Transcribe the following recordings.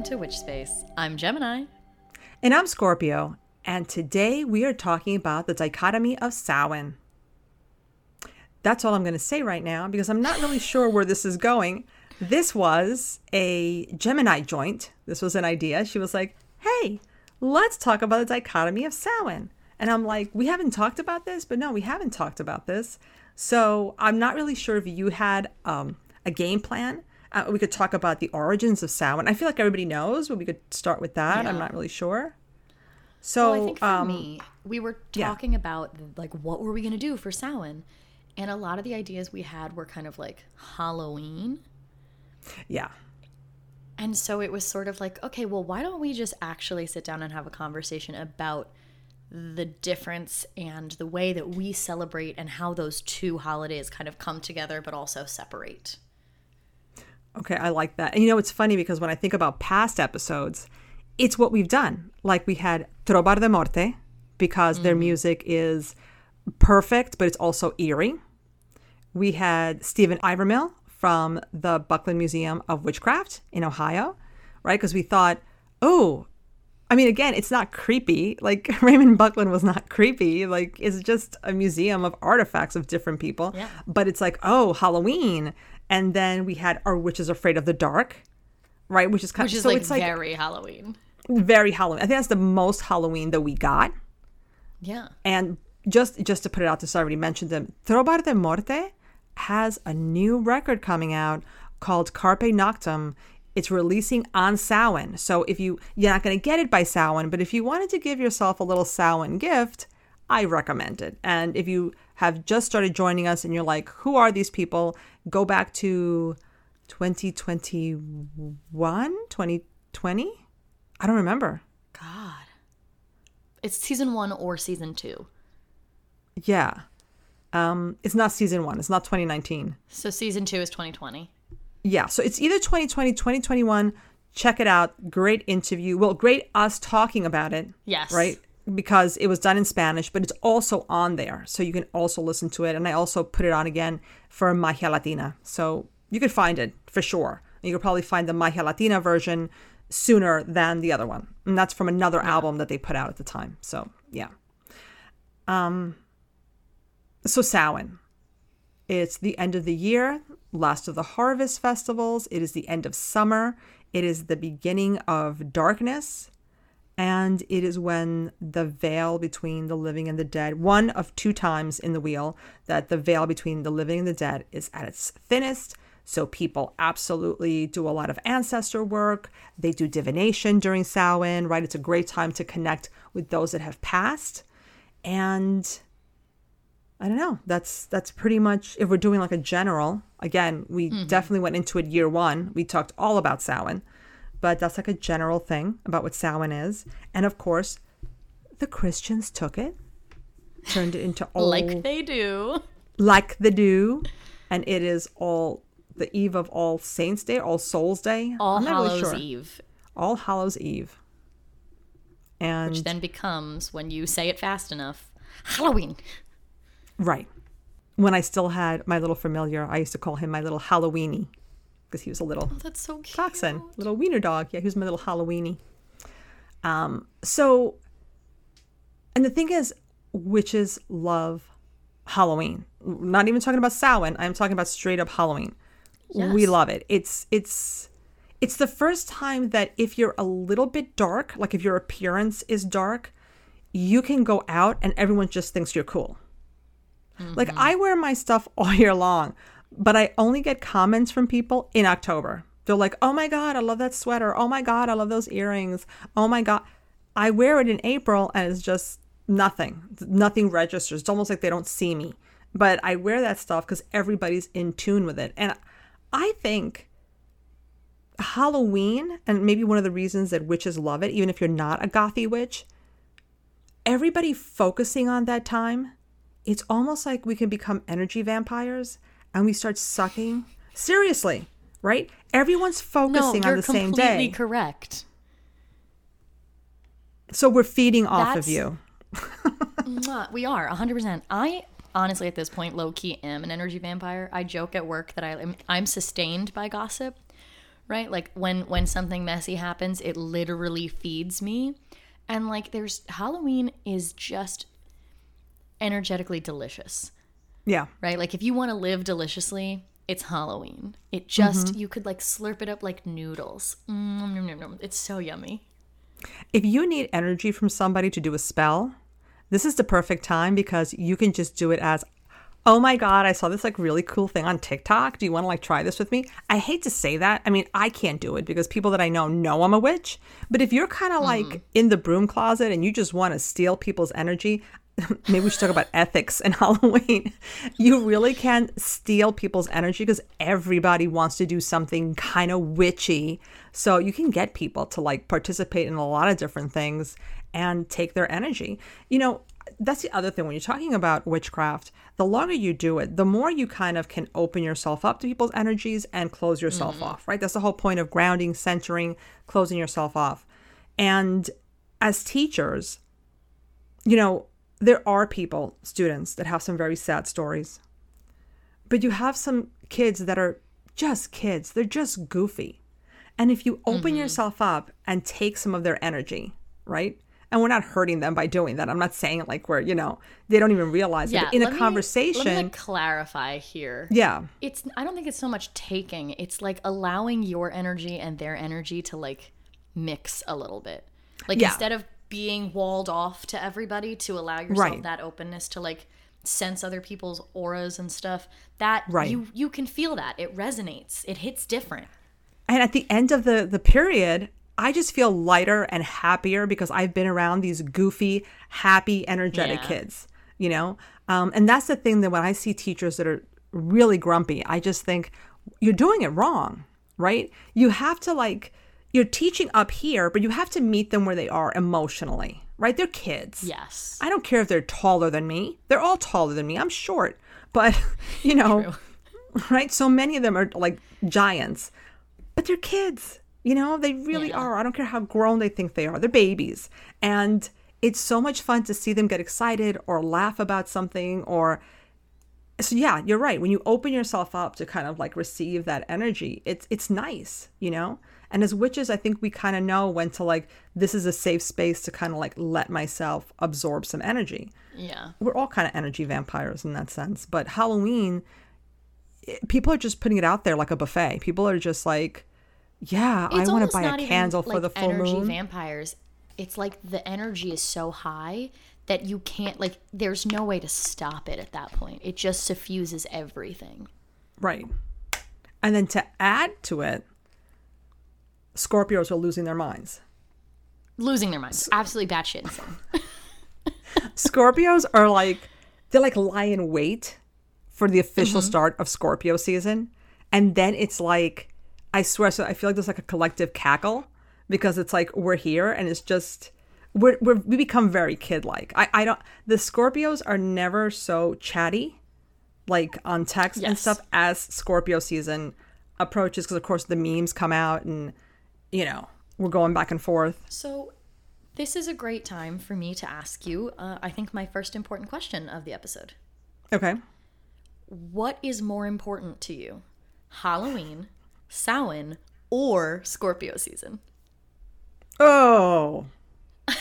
Welcome to Witch Space. I'm Gemini. And I'm Scorpio, and today we are talking about the dichotomy of Samhain. That's all I'm going to say right now because I'm not really sure where this is going. This was a Gemini joint. This was an idea. She was like, hey, let's talk about the dichotomy of Samhain. And I'm like, we haven't talked about this, but no, we haven't talked about this. So I'm not really sure if you had um, a game plan. Uh, we could talk about the origins of Samhain. I feel like everybody knows, but we could start with that. I'm not really sure. So Well, I think for um, me, we were yeah. talking about like what were we going to do for Samhain, and a lot of the ideas we had were kind of like Halloween, yeah, and so it was sort of like, okay, well, why don't we just actually sit down and have a conversation about the difference and the way that we celebrate and how those two holidays kind of come together but also separate. Okay, I like that. And you know, it's funny because when I think about past episodes, it's what we've done. Like we had Trobar de Morte because their mm. music is perfect, but it's also eerie. We had Stephen Intermill from the Buckland Museum of Witchcraft in Ohio, right? Because we thought, oh, I mean, again, it's not creepy. Like Raymond Buckland was not creepy. Like it's just a museum of artifacts of different people. Yeah. But it's like, oh, Halloween. And then we had Our Witch is Afraid of the Dark, right? Which is kind Which of is so like it's like very Halloween. very Halloween. I think that's the most Halloween that we got. Yeah. And just just to put it out there, so I already mentioned them. Trobar de Morte has a new record coming out called Carpe Noctem. It's releasing on Samhain. So if you you're not going to get it by Samhain, but if you wanted to give yourself a little Samhain gift, I recommend it. And if you have just started joining us and you're like, who are these people? Go back to 2021, 2020. I don't remember. God. It's season one or season two. Yeah. Um, it's not season one. It's not 2019. So season two is 2020. Yeah. So it's either 2020, 2021. Check it out. Great interview. Well, great us talking about it. Yes. Right? Because it was done in Spanish, but it's also on there. So you can also listen to it. And I also put it on again for Magia Latina. So you could find it for sure. You could probably find the Magia Latina version sooner than the other one. And that's from another album that they put out at the time. So yeah. Um so Samhain. It's the end of the year, last of the harvest festivals. It is the end of summer. It is the beginning of darkness. And it is when the veil between the living and the dead, one of two times in the wheel, that the veil between the living and the dead is at its thinnest. So people absolutely do a lot of ancestor work. They do divination during Samhain, right? It's a great time to connect with those that have passed. And I don't know. That's that's pretty much if we're doing like a general. Again, we mm-hmm. definitely went into it year one. We talked all about Samhain, but that's like a general thing about what Samhain is. And of course, the Christians took it, turned it into all Like they do. like they do, and it is all the eve of All Saints Day, All Souls Day. All not really Hallows sure. Eve. All Hallows Eve. And Which then becomes, when you say it fast enough, Halloween. Right. When I still had my little familiar, I used to call him my little Halloweeny because he was a little Oh, that's so cute. dachshund, little wiener dog. Yeah, he was my little Halloweeny. Um, so, and the thing is, witches love Halloween. Not even talking about Samhain. I'm talking about straight up Halloween. We love it. It's it's it's the first time that if you're a little bit dark, like if your appearance is dark, you can go out and everyone just thinks you're cool. Like I wear my stuff all year long, but I only get comments from people in October. They're like, "Oh my god, I love that sweater. Oh my god, I love those earrings. Oh my god." I wear it in April and it's just nothing. Nothing registers. It's almost like they don't see me. But I wear that stuff cuz everybody's in tune with it. And I think Halloween, and maybe one of the reasons that witches love it, even if you're not a gothy witch, everybody focusing on that time, it's almost like we can become energy vampires and we start sucking. Seriously, right? Everyone's No, focusing you're on the same day. completely day. correct. so we're feeding off of you. We are 100%. I honestly, at this point, low key am an energy vampire. I joke at work that I am, I'm sustained by gossip right? Like when when something messy happens, it literally feeds me. And like there's Halloween is just energetically delicious, Yeah. right? Like if you want to live deliciously, it's Halloween. It just you could like slurp it up like noodles. Mm, nom, nom, nom. It's so yummy. If you need energy from somebody to do a spell, this is the perfect time because you can just do it as Oh my god, I saw this like really cool thing on TikTok. Do you want to like try this with me? I hate to say that. I mean, I can't do it because people that I know know I'm a witch. But if you're kind of like in the broom closet and you just want to steal people's energy, maybe we should talk about ethics and Halloween. You really can steal people's energy because everybody wants to do something kind of witchy. So you can get people to like participate in a lot of different things and take their energy. You know, that's the other thing when you're talking about witchcraft, the longer you do it, the more you kind of can open yourself up to people's energies and close yourself mm-hmm. off, right? That's the whole point of grounding, centering, closing yourself off. And as teachers, you know, there are people, students, that have some very sad stories. But you have some kids that are just kids, they're just goofy. And if you open mm-hmm. yourself up and take some of their energy, right? And we're not hurting them by doing that. I'm not saying like we're, you know, they don't even realize it. But in a me- conversation, let me like clarify here. yeah, it's i don't think it's so much taking it's like allowing your energy and their energy to like mix a little bit like Yeah. instead of being walled off to everybody to allow yourself Right. that openness to like sense other people's auras and stuff that Right. you you can feel that it resonates it hits different And at the end of the the period, I just feel lighter and happier because I've been around these goofy, happy, energetic Yeah. kids. You know, um, and that's the thing that when I see teachers that are really grumpy, I just think you're doing it wrong, right? You have to like you're teaching up here, but you have to meet them where they are emotionally, right? They're kids. yes I don't care if they're taller than me. They're all taller than me. I'm short, but you know, right? So many of them are like giants, but they're kids. You know, they really Yeah. are. I don't care how grown they think they are. They're babies. And it's so much fun to see them get excited or laugh about something or so yeah, you're right. When you open yourself up to kind of like receive that energy, it's it's nice, you know? And as witches, I think we kind of know when to like this is a safe space to kind of like let myself absorb some energy yeah we're all kind of energy vampires in that sense. But Halloween, it- people are just putting it out there like a buffet. People are just like, yeah, I want to buy a candle for like, the full energy moon. vampires it's like the energy is so high that you can't like there's no way to stop it at that point it just suffuses everything right. And then to add to it, Scorpios are losing their minds. losing their minds absolutely batshit insane Scorpios are like, they're like lie in wait for the official Mm-hmm. start of Scorpio season. And then it's like, I swear, so I feel like there's like a collective cackle because it's like we're here and it's just we're, we're we become very kid like. I I don't the Scorpios are never so chatty like on text and stuff as Scorpio season approaches because of course the memes come out and you know we're going back and forth. So, this is a great time for me to ask you, uh, I think, my first important question of the episode. Okay. What is more important to you, Halloween, Samhain, or Scorpio season? Oh.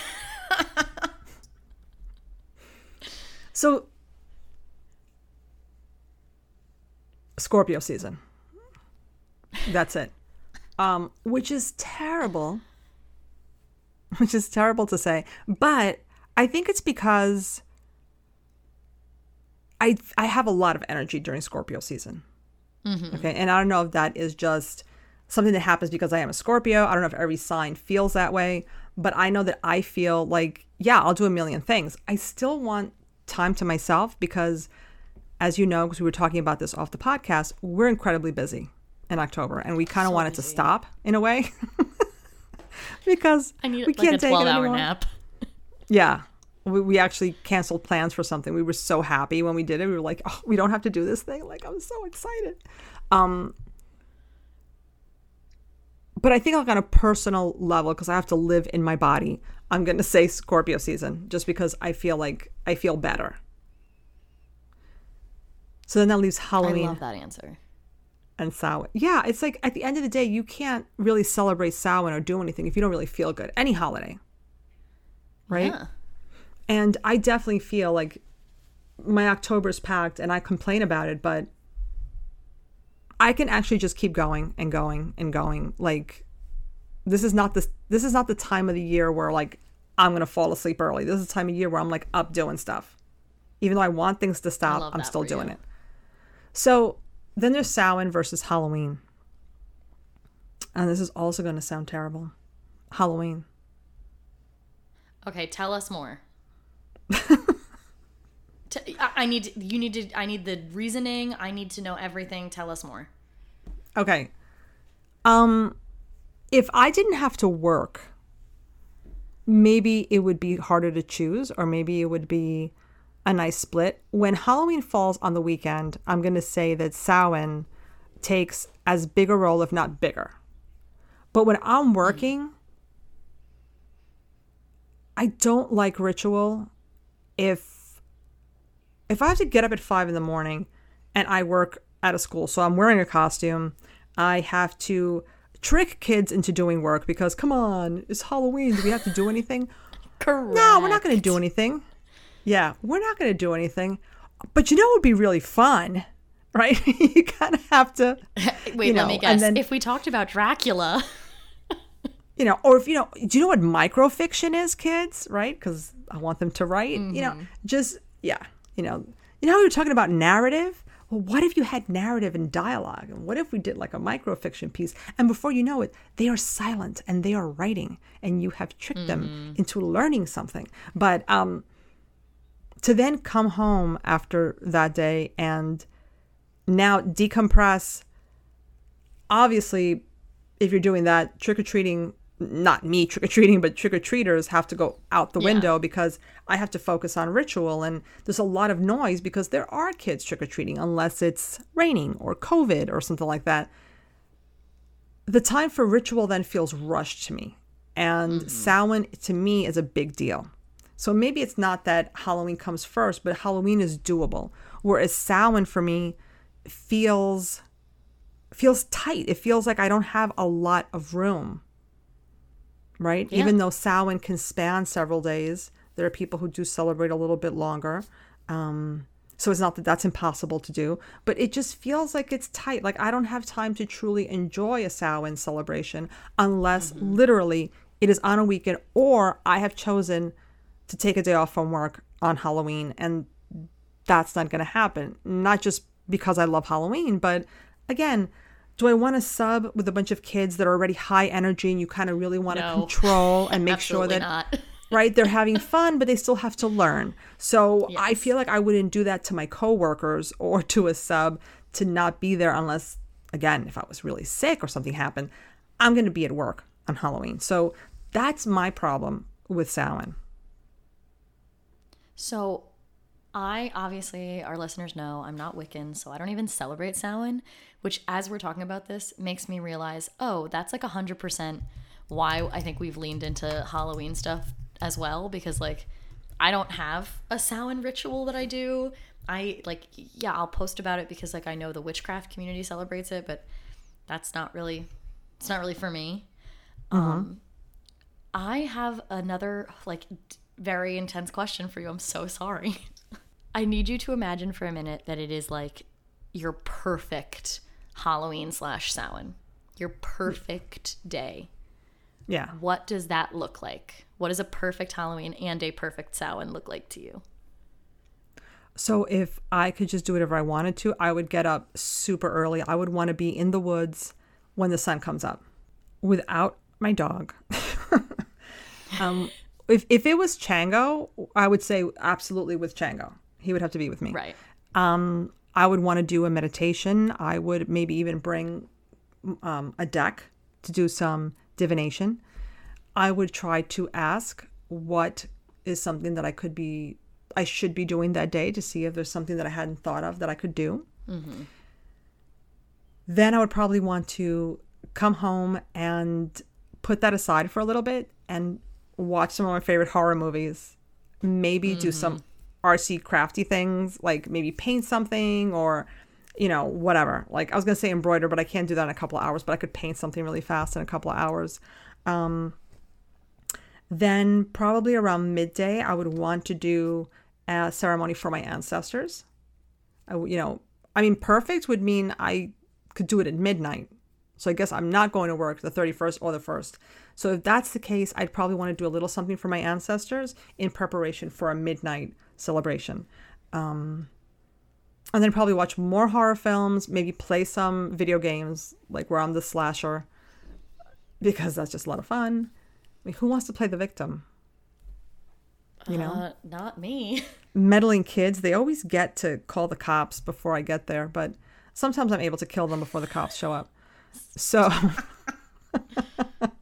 so Scorpio season. That's it. Um, which is terrible. Which is terrible to say, but I think it's because I I have a lot of energy during Scorpio season. Okay, and I don't know if that is just something that happens because I am a Scorpio. I don't know if every sign feels that way, but I know that I feel like, yeah, I'll do a million things. I still want time to myself because, as you know, because we were talking about this off the podcast, we're incredibly busy in October and we kind of So want it to stop in a way because I need we like can't a take it 12 hour anymore. nap. Yeah. We, we actually canceled plans for something. We were so happy when we did it. We were like, oh, we don't have to do this thing. Like, I'm so excited. Um, but I think like on a personal level, because I have to live in my body, I'm going to say Scorpio season just because I feel like I feel better. So then that leaves Halloween. I love that answer. And Samhain. Yeah, it's like at the end of the day, you can't really celebrate Samhain or do anything if you don't really feel good. Any holiday, right? Yeah. And I definitely feel like my October's packed and I complain about it, but I can actually just keep going and going and going. Like this is not the this is not the time of the year where like I'm gonna fall asleep early. This is the time of year where I'm like up doing stuff. Even though I want things to stop, I'm still doing you. it. So then there's Samhain versus Halloween. And this is also gonna sound terrible. Halloween. Okay, tell us more. T- I I need you need to I need the reasoning. I need to know everything. Tell us more. Okay. Um if I didn't have to work, maybe it would be harder to choose or maybe it would be a nice split. When Halloween falls on the weekend, I'm going to say that Samhain takes as big a role if not bigger. But when I'm working, I don't like ritual if if I have to get up at five in the morning and I work at a school, so I'm wearing a costume, I have to trick kids into doing work because come on, it's Halloween. Do we have to do anything? Correct. No, we're not going to do anything. Yeah, we're not going to do anything. But you know it would be really fun, right? you kind of have to, Wait, you let know, me and guess. then- if we talked about Dracula, you know, or if you know, do you know what microfiction is, kids? Right? Because I want them to write. You Mm-hmm. know, just yeah, you know, you know, how we were talking about narrative. Well, what if you had narrative and dialogue? And what if we did like a microfiction piece? And before you know it, they are silent and they are writing, and you have tricked them Mm-hmm. into learning something. But um, to then come home after that day and now decompress. Obviously if you're doing that trick or treating not me trick or treating but trick or treaters have to go out the Yeah. window because I have to focus on ritual and there's a lot of noise because there are kids trick or treating unless it's raining or covid or something like that. The time for ritual then feels rushed to me and mm-hmm. Samhain to me is a big deal so maybe it's not that Halloween comes first but Halloween is doable whereas Samhain for me feels feels tight. It feels like I don't have a lot of room. Right? Yeah. Even though Samhain can span several days, there are people who do celebrate a little bit longer. Um, so it's not that that's impossible to do, but it just feels like it's tight. Like I don't have time to truly enjoy a Samhain celebration unless literally it is on a weekend or I have chosen to take a day off from work on Halloween and that's not going to happen. Not just because I love Halloween, but again, do I want to sub with a bunch of kids that are already high energy and you kind of really want to No. control and make sure that right they're having fun but they still have to learn. So I feel like I wouldn't do that to my coworkers or to a sub to not be there unless again, if I was really sick or something happened, I'm going to be at work on Halloween. So that's my problem with Samhain. So, I obviously, our listeners know I'm not Wiccan, so I don't even celebrate Samhain, which, as we're talking about this, makes me realize oh, that's like 100% why I think we've leaned into Halloween stuff as well, because like I don't have a Samhain ritual that I do. I like, yeah, I'll post about it because like I know the witchcraft community celebrates it, but that's not really, it's not really for me. Um, I have another like d- very intense question for you. I'm so sorry. I need you to imagine for a minute that it is like your perfect Halloween slash Samhain, your perfect day. Yeah. What does that look like? What does a perfect Halloween and a perfect Samhain look like to you? So if I could just do whatever I wanted to, I would get up super early. I would want to be in the woods when the sun comes up without my dog. um, if, if it was Chango, I would say absolutely with Chango. He would have to be with me. Right. Um, I would want to do a meditation. I would maybe even bring um, a deck to do some divination. I would try to ask what is something that I could be, I should be doing that day to see if there's something that I hadn't thought of that I could do. Then I would probably want to come home and put that aside for a little bit and watch some of my favorite horror movies. Maybe do some RC crafty things, like maybe paint something or you know, whatever. Like I was gonna say embroider, but I can't do that in a couple of hours. But I could paint something really fast in a couple of hours. Um, then probably around midday, I would want to do a ceremony for my ancestors. I, you know, I mean, perfect would mean I could do it at midnight. So I guess I'm not going to work the 31st or the 1st. So if that's the case, I'd probably want to do a little something for my ancestors in preparation for a midnight celebration. Um, and then probably watch more horror films, maybe play some video games like where I'm the slasher because that's just a lot of fun. I mean, who wants to play the victim? You know, Uh, not me. meddling kids, they always get to call the cops before I get there, but sometimes I'm able to kill them before the cops show up. So,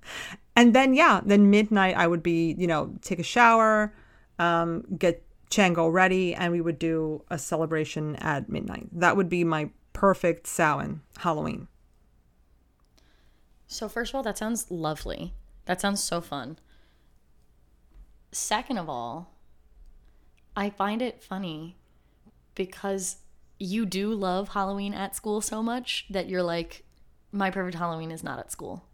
and then, yeah, then midnight, I would be, you know, take a shower, um, get Chango ready, and we would do a celebration at midnight. That would be my perfect Samhain Halloween. So, first of all, that sounds lovely. That sounds so fun. Second of all, I find it funny because you do love Halloween at school so much that you're like, my perfect Halloween is not at school.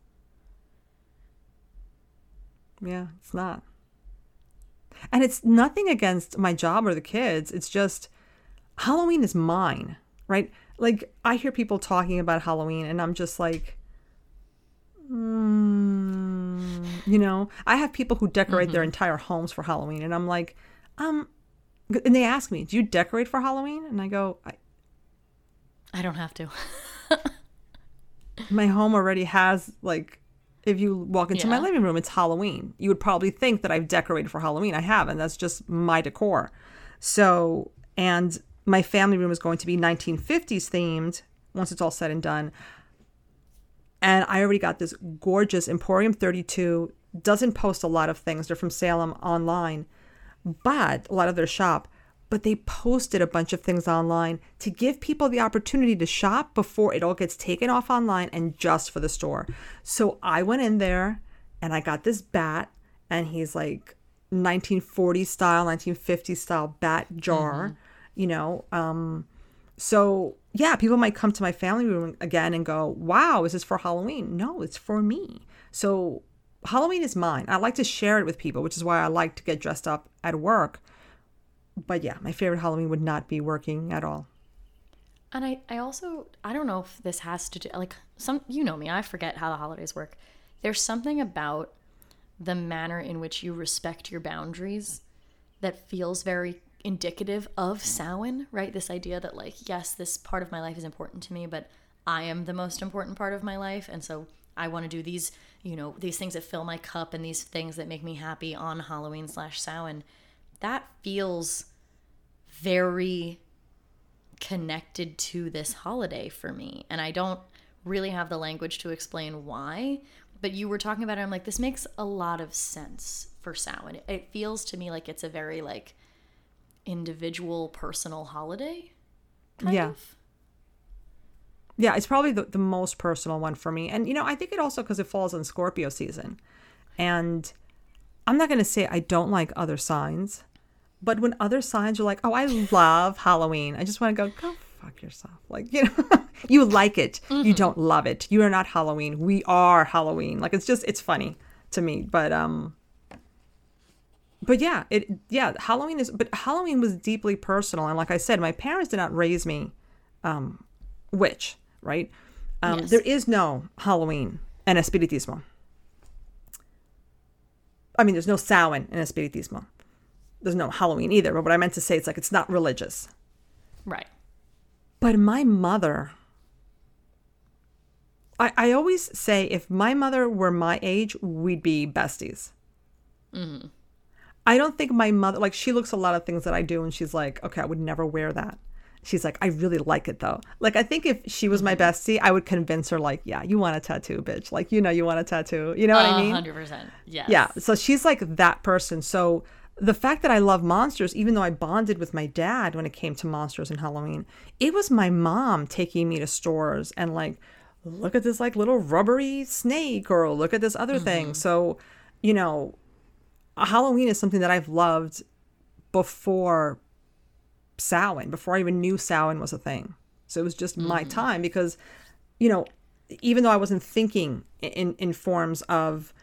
Yeah, it's not. And it's nothing against my job or the kids. It's just Halloween is mine, right? Like I hear people talking about Halloween and I'm just like mm, you know, I have people who decorate their entire homes for Halloween and I'm like, um and they ask me, "Do you decorate for Halloween?" And I go, I, I don't have to. my home already has like if you walk into my living room it's halloween. You would probably think that i've decorated for halloween. I haven't. That's just my decor. So and my family room is going to be 1950s themed once it's all said and done. And i already got this gorgeous emporium 32 doesn't post a lot of things. They're from salem online. But a lot of their shop but they posted a bunch of things online to give people the opportunity to shop before it all gets taken off online and just for the store. So I went in there and I got this bat, and he's like 1940 style, 1950 style bat jar, you know. Um, so yeah, people might come to my family room again and go, "Wow, is this for Halloween?" No, it's for me. So Halloween is mine. I like to share it with people, which is why I like to get dressed up at work. But yeah, my favorite Halloween would not be working at all. And I, I also I don't know if this has to do like some you know me, I forget how the holidays work. There's something about the manner in which you respect your boundaries that feels very indicative of Samhain, right? This idea that like, yes, this part of my life is important to me, but I am the most important part of my life. And so I want to do these, you know, these things that fill my cup and these things that make me happy on Halloween slash Samhain. That feels very connected to this holiday for me. And I don't really have the language to explain why. But you were talking about it. I'm like, this makes a lot of sense for Samhain. It, it feels to me like it's a very like individual, personal holiday. Kind Yeah. Of. Yeah, it's probably the, the most personal one for me. And, you know, I think it also because it falls in Scorpio season. And I'm not going to say I don't like other signs, but when other signs are like, oh, I love Halloween, I just want to go, go fuck yourself. Like, you know, you like it, you don't love it. You are not Halloween. We are Halloween. Like, it's just, it's funny to me. But, um, but yeah, it yeah, Halloween is but Halloween was deeply personal and like I said, my parents did not raise me um witch, right? Um Yes. there is no Halloween in Espiritismo. I mean, there's no Samhain in Espiritismo. There's no Halloween either, but what I meant to say it's like it's not religious. Right. But my mother, I, I always say if my mother were my age, we'd be besties. Mm-hmm. I don't think my mother, like, she looks a lot of things that I do and she's like, okay, I would never wear that. She's like, I really like it though. Like, I think if she was my mm-hmm. bestie, I would convince her, like, yeah, you want a tattoo, bitch. Like, you know, you want a tattoo. You know what I mean? hundred percent. Yes. Yeah. So she's like that person. So the fact that I love monsters, even though I bonded with my dad when it came to monsters and Halloween, it was my mom taking me to stores and like, look at this like little rubbery snake or look at this other thing. Mm-hmm. So, you know, Halloween is something that I've loved before Samhain, before I even knew Samhain was a thing. So it was just my mm-hmm. time because, you know, even though I wasn't thinking in in forms of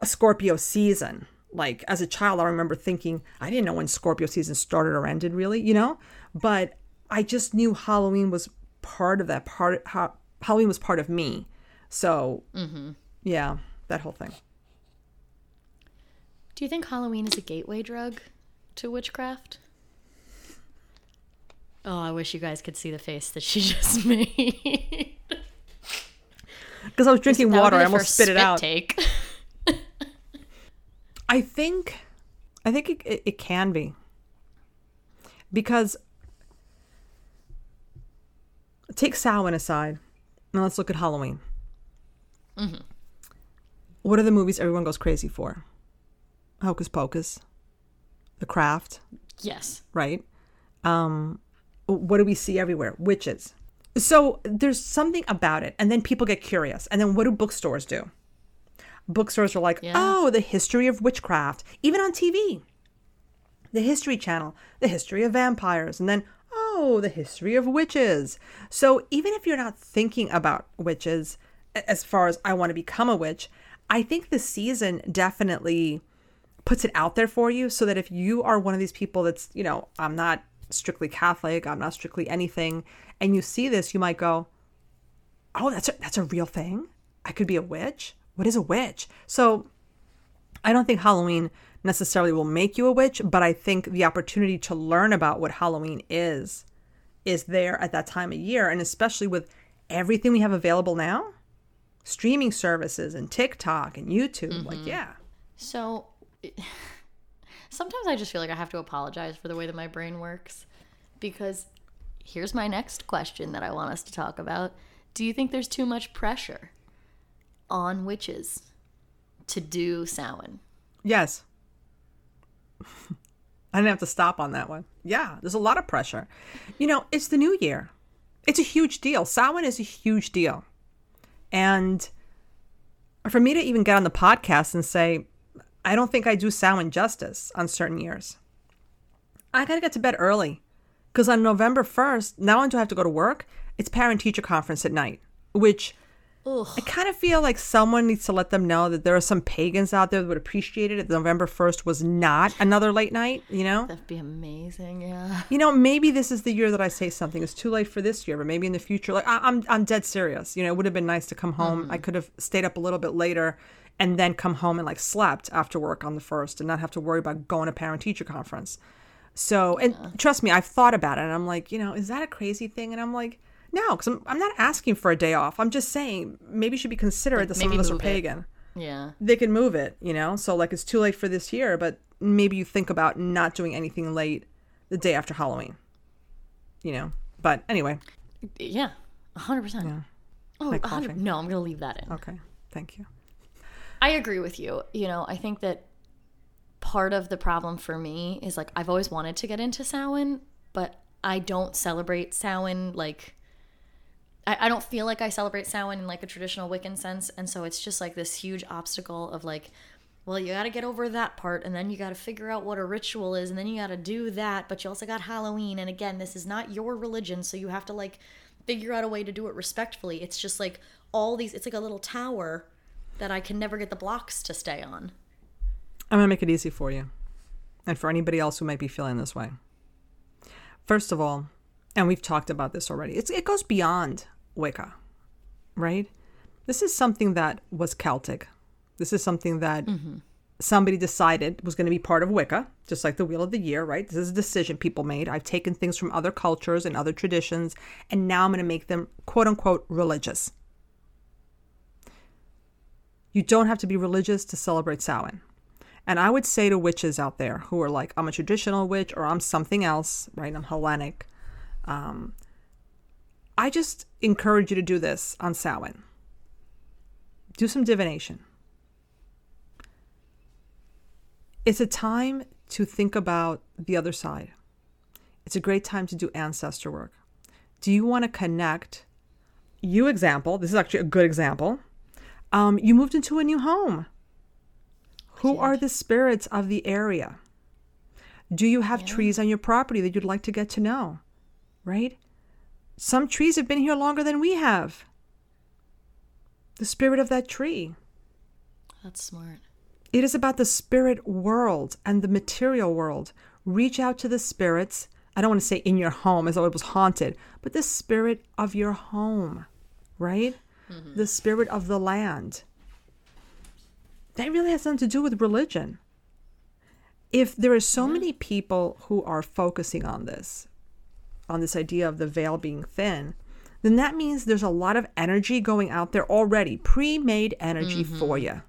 a Scorpio season, like as a child, I remember thinking I didn't know when Scorpio season started or ended, really, you know, but I just knew Halloween was part of that part. Ha- Halloween was part of me, so mm-hmm. yeah, that whole thing. Do you think Halloween is a gateway drug to witchcraft? Oh, I wish you guys could see the face that she just made. Because I was drinking water, be I the almost spit it out. Take. I think, I think it, it, it can be because take Samhain aside. Now let's look at Halloween. What are the movies everyone goes crazy for? Hocus Pocus, The Craft, Yes. right? Um, what do we see everywhere? Witches. So there's something about it, and then people get curious, and then what do bookstores do? Bookstores are like, Yeah. oh, the history of witchcraft, even on TV. The History Channel, the history of vampires, and then oh, the history of witches. So even if you're not thinking about witches, as far as I want to become a witch, I think the season definitely puts it out there for you so that if you are one of these people that's, you know, I'm not strictly Catholic, I'm not strictly anything, and you see this, you might go, "Oh, that's a, that's a real thing? I could be a witch? What is a witch?" So, I don't think Halloween necessarily will make you a witch, but I think the opportunity to learn about what Halloween is is there at that time of year and especially with everything we have available now, streaming services and TikTok and YouTube, like mm-hmm. yeah. So sometimes I just feel like I have to apologize for the way that my brain works because here's my next question that I want us to talk about. Do you think there's too much pressure on witches to do Samhain? Yes. I didn't have to stop on that one. Yeah, there's a lot of pressure. You know, it's the new year. It's a huge deal. Samhain is a huge deal. And for me to even get on the podcast and say, I don't think I do Samhain justice on certain years. I got to get to bed early because on November 1st, now only do I have to go to work, it's parent teacher conference at night, which Ugh. I kind of feel like someone needs to let them know that there are some pagans out there that would appreciate it if November 1st was not another late night, you know? That'd be amazing, yeah. You know, maybe this is the year that I say something. It's too late for this year, but maybe in the future, like I, I'm, I'm dead serious. You know, it would have been nice to come home. I mm. could have stayed up a little bit later and then come home and like slept after work on the first and not have to worry about going to parent teacher conference. So, and trust me, I've thought about it and I'm like, you know, is that a crazy thing? And I'm like, no, because I'm, I'm not asking for a day off. I'm just saying maybe you should be considerate that some of us are it. pagan. Yeah. They can move it, you know? So, like, it's too late for this year, but maybe you think about not doing anything late the day after Halloween, you know? But anyway, Yeah. 100%. Oh, Like 100 no, I'm going to leave that in. okay. Thank you. I agree with you. You know, I think that part of the problem for me is like I've always wanted to get into Samhain, but I don't celebrate Samhain like I, I don't feel like I celebrate Samhain in like a traditional Wiccan sense, and so it's just like this huge obstacle of like, well, you got to get over that part, and then you got to figure out what a ritual is, and then you got to do that, but you also got Halloween, and again, this is not your religion, so you have to like figure out a way to do it respectfully. It's just like all these. It's like a little tower that I can never get the blocks to stay on. I'm going to make it easy for you and for anybody else who might be feeling this way. First of all, and we've talked about this already, it's, it goes beyond Wicca, right? This is something that was Celtic. This is something that somebody decided was going to be part of Wicca, just like the Wheel of the Year, right? This is a decision people made. I've taken things from other cultures and other traditions, and now I'm going to make them quote unquote religious. You don't have to be religious to celebrate Samhain. And I would say to witches out there who are like, I'm a traditional witch or I'm something else, right? I'm Hellenic. Um, I just encourage you to do this on Samhain. Do some divination. It's a time to think about the other side. It's a great time to do ancestor work. Do you want to connect? You example, this is actually a good example. Um, you moved into a new home. Who are the spirits of the area? Do you have trees on your property that you'd like to get to know? Right? Some trees have been here longer than we have. The spirit of that tree. That's smart. It is about the spirit world and the material world. Reach out to the spirits. I don't want to say in your home as though it was haunted, but the spirit of your home, right? Mm-hmm. The spirit of the land. That really has nothing to do with religion. If there are so many people who are focusing on this, on this idea of the veil being thin, then that means there's a lot of energy going out there already, pre made energy mm-hmm. for you.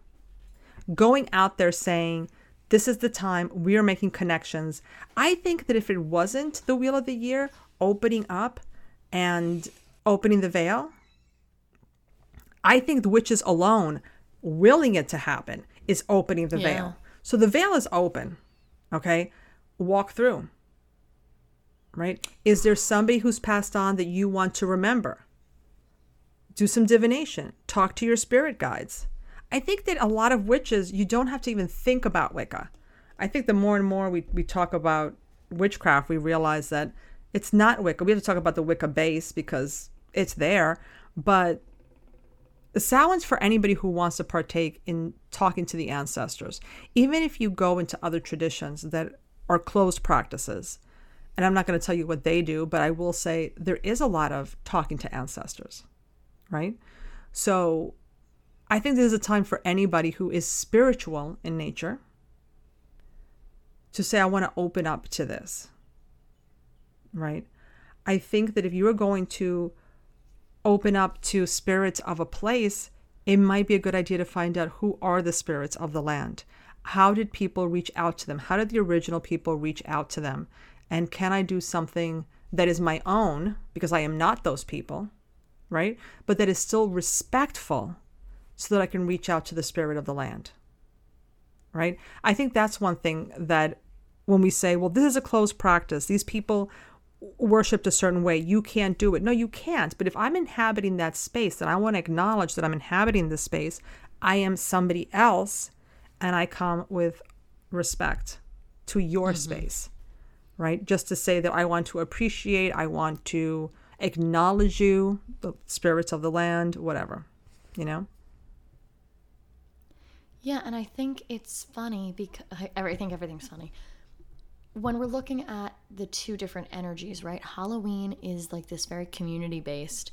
Going out there saying, this is the time we are making connections. I think that if it wasn't the wheel of the year opening up and opening the veil, I think the witches alone willing it to happen is opening the yeah. veil. So the veil is open. Okay. Walk through. Right? Is there somebody who's passed on that you want to remember? Do some divination. Talk to your spirit guides. I think that a lot of witches, you don't have to even think about Wicca. I think the more and more we, we talk about witchcraft, we realize that it's not Wicca. We have to talk about the Wicca base because it's there. But the Samhain's for anybody who wants to partake in talking to the ancestors. Even if you go into other traditions that are closed practices, and I'm not going to tell you what they do, but I will say there is a lot of talking to ancestors, right? So I think this is a time for anybody who is spiritual in nature to say, I want to open up to this, right? I think that if you are going to open up to spirits of a place, it might be a good idea to find out who are the spirits of the land. How did people reach out to them? How did the original people reach out to them? And can I do something that is my own because I am not those people, right? But that is still respectful so that I can reach out to the spirit of the land, right? I think that's one thing that when we say, well, this is a closed practice, these people worshipped a certain way. You can't do it. No, you can't. But if I'm inhabiting that space, then I want to acknowledge that I'm inhabiting this space. I am somebody else, and I come with respect to your mm-hmm. space, right? Just to say that I want to appreciate, I want to acknowledge you, the spirits of the land, whatever, you know? Yeah, and I think it's funny because I, think everything's funny when we're looking at the two different energies, right? Halloween is like this very community based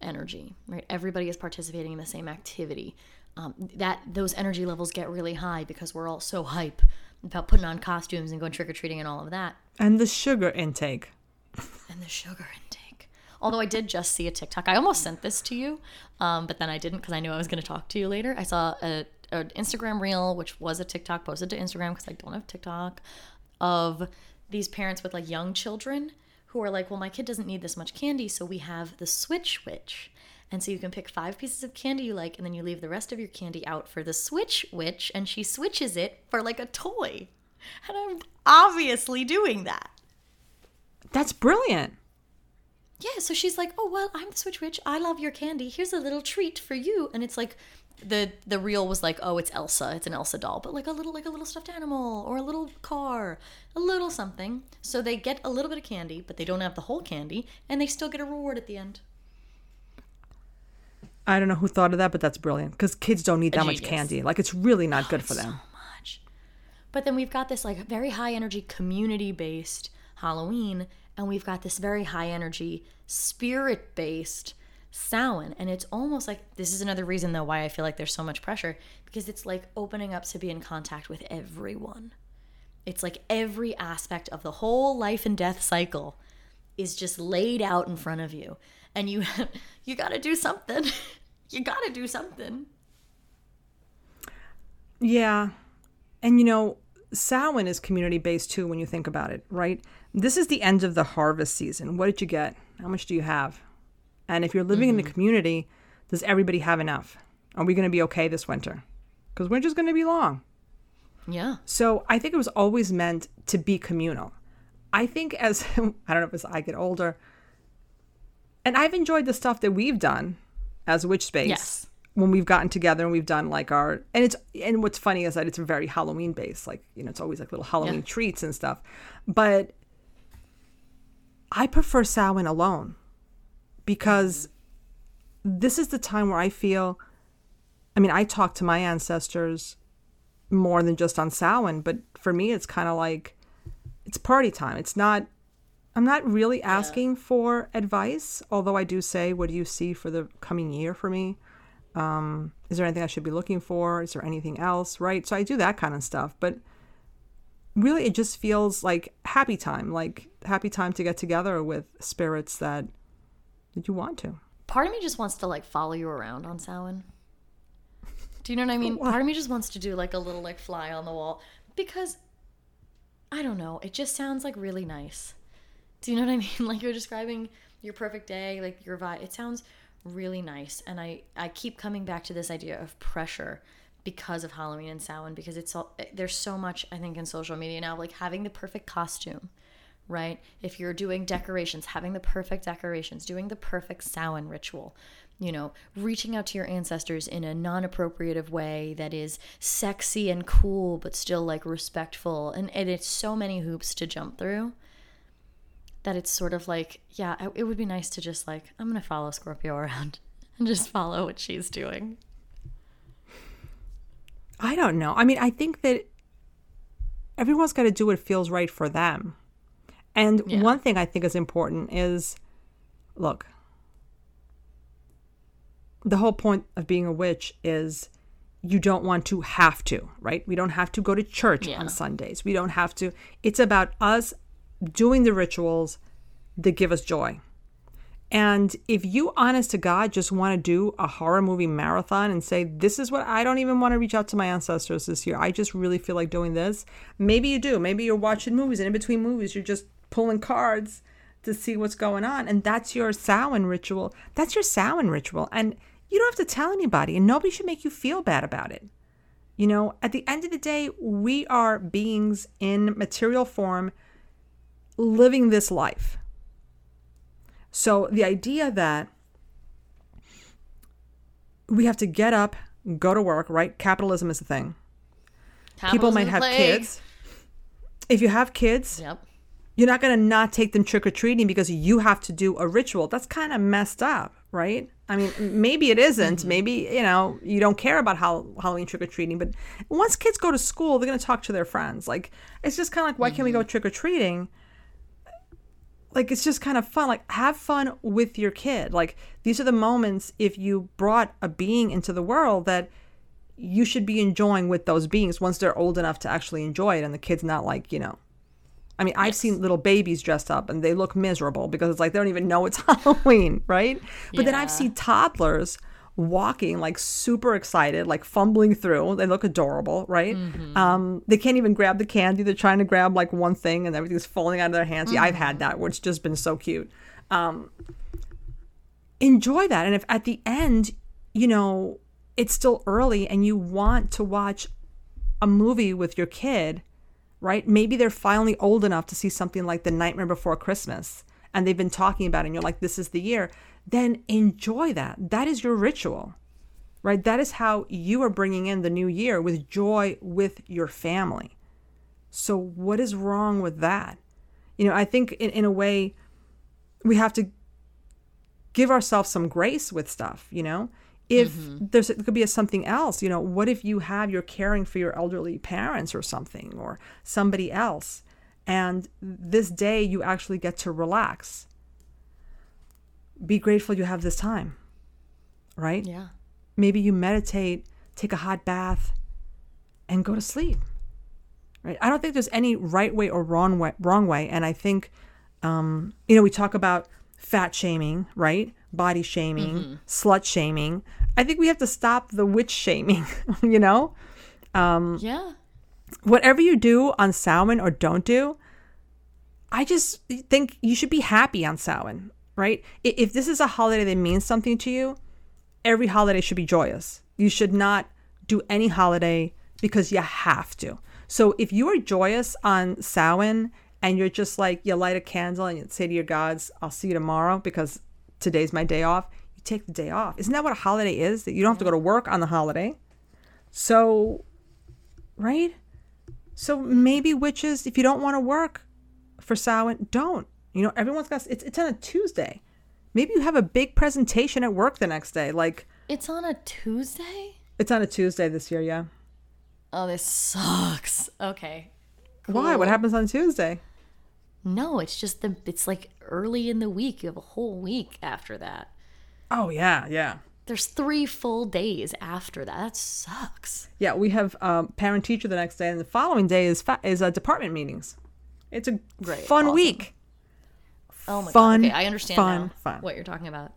energy, right? Everybody is participating in the same activity. Um, that those energy levels get really high because we're all so hype about putting on costumes and going trick or treating and all of that. And the sugar intake. and the sugar intake. Although I did just see a TikTok. I almost sent this to you, um, but then I didn't because I knew I was going to talk to you later. I saw a, an Instagram reel, which was a TikTok posted to Instagram because I don't have TikTok, of these parents with like young children who are like, well, my kid doesn't need this much candy, so we have the Switch Witch. And so you can pick five pieces of candy you like, and then you leave the rest of your candy out for the Switch Witch, and she switches it for like a toy. And I'm obviously doing that. That's brilliant. Yeah, so she's like, "Oh well, I'm the Switch Witch. I love your candy. Here's a little treat for you." And it's like, the the reel was like, oh, it's Elsa, it's an Elsa doll, but like a little like a little stuffed animal or a little car, a little something. So they get a little bit of candy, but they don't have the whole candy, and they still get a reward at the end. I don't know who thought of that, but that's brilliant because kids don't need that much candy. Like it's really not oh, good for them. So much. But then we've got this like very high energy community based Halloween, and we've got this very high energy spirit based Samhain. And it's almost like this is another reason, though, why I feel like there's so much pressure because it's like opening up to be in contact with everyone. It's like every aspect of the whole life and death cycle is just laid out in front of you. And you you got to do something. you got to do something. Yeah. And you know, Samhain is community based too when you think about it, right? This is the end of the harvest season. What did you get? How much do you have? And if you're living mm-hmm. in a community, does everybody have enough? Are we going to be okay this winter? Because winter's going to be long. Yeah. So I think it was always meant to be communal. I think as I don't know if as I get older, and I've enjoyed the stuff that we've done as Witch Space. Yes. When we've gotten together and we've done like our and it's and what's funny is that it's very Halloween based. Like, you know, it's always like little Halloween yeah. treats and stuff. But I prefer Samhain alone because this is the time where I feel I mean, I talk to my ancestors more than just on Samhain, but for me it's kind of like it's party time. It's not I'm not really asking for advice, although I do say, what do you see for the coming year for me? Um, is there anything I should be looking for? Is there anything else? Right. So I do that kind of stuff. But really, it just feels like happy time, like happy time to get together with spirits that, that you want to. Part of me just wants to like follow you around on Samhain. Do you know what I mean? Part of me just wants to do like a little like fly on the wall because I don't know. It just sounds like really nice. Do you know what I mean? Like you're describing your perfect day, like your vibe. It sounds really nice, and I I keep coming back to this idea of pressure because of Halloween and Samhain because it's all eh, there's so much I think in social media now like having the perfect costume, right? If you're doing decorations, having the perfect decorations, doing the perfect Samhain ritual, you know, reaching out to your ancestors in a non-appropriative way that is sexy and cool but still like respectful, and, and it's so many hoops to jump through that it's sort of like, yeah, it would be nice to just like, I'm going to follow Scorpio around and just follow what she's doing. I don't know. I mean, I think that everyone's got to do what feels right for them. And yeah. one thing I think is important is look, the whole point of being a witch is you don't want to have to, right? We don't have to go to church yeah. on Sundays. We don't have to. It's about us doing the rituals that give us joy. And if you, honest to God, just want to do a horror movie marathon and say, this is what I don't even want to reach out to my ancestors this year, I just really feel like doing this, maybe you do. Maybe you're watching movies, and in between movies, you're just pulling cards to see what's going on. And that's your Samhain ritual. That's your Samhain ritual. And you don't have to tell anybody, and nobody should make you feel bad about it. You know, at the end of the day, we are beings in material form living this life. So the idea that we have to get up, go to work, right? Capitalism is the thing. Capitalism People might have kids. If you have kids, yep. you're not going to not take them trick or treating because you have to do a ritual. That's kind of messed up, right? I mean, maybe it isn't. Mm-hmm. Maybe, you know, you don't care about how Halloween trick or treating, but once kids go to school, they're going to talk to their friends. Like, it's just kind of like, why can't we go mm-hmm. trick or treating? Like it's just kind of fun like have fun with your kid. Like these are the moments if you brought a being into the world that you should be enjoying with those beings once they're old enough to actually enjoy it and the kid's not like you know. I mean i've seen little babies dressed up and they look miserable because it's like they don't even know it's halloween right? But yeah. then i've seen toddlers walking like super excited, like fumbling through. They look adorable, right? Mm-hmm. Um, they can't even grab the candy. They're trying to grab like one thing and everything's falling out of their hands. Mm-hmm. Yeah, I've had mm-hmm. that, which just been so cute. Um, enjoy that. And if at the end, you know, it's still early and you want to watch a movie with your kid, right? Maybe they're finally old enough to see something like The Nightmare Before Christmas and they've been talking about it and you're like, this is the year then enjoy that. That is your ritual, right? That is how you are bringing in the new year with joy with your family. So, what is wrong with that? You know, I think in, in a way, we have to give ourselves some grace with stuff, you know? If mm-hmm. there's it could be a something else, you know, what if you have you're caring for your elderly parents or something or somebody else and this day you actually get to relax be grateful you have this time, right? Yeah. Maybe you meditate, take a hot bath, and go to sleep. Right? I don't think there's any right way or wrong way. Wrong way, and I think, um, you know, we talk about fat shaming, right? Body shaming, mm-hmm. slut shaming. I think we have to stop the witch shaming. you know. Um, yeah. Whatever you do on Samhain or don't do, I just think you should be happy on Samhain right? If this is a holiday that means something to you, every holiday should be joyous. You should not do any holiday because you have to. So if you are joyous on Samhain and you're just like, you light a candle and you say to your gods, I'll see you tomorrow because today's my day off, you take the day off. Isn't that what a holiday is? That you don't have to go to work on the holiday. So, right? So maybe witches, if you don't want to work for Samhain, don't. You know, everyone's got it's it's on a Tuesday. maybe you have a big presentation at work the next day. Like It's on a Tuesday? it's on a Tuesday this year, yeah. Oh, this sucks. Okay. Why? What happens on Tuesday? No, it's just the it's like early in the week. You have a whole week after that. Oh yeah, yeah. There's three full days after that. That sucks. Yeah, we have um, parent teacher the next day, and the following day is fa- is uh, department meetings. It's a Great, fun awesome. week. Oh my Fun, god. Okay, I understand fun, now fun. what you're talking about.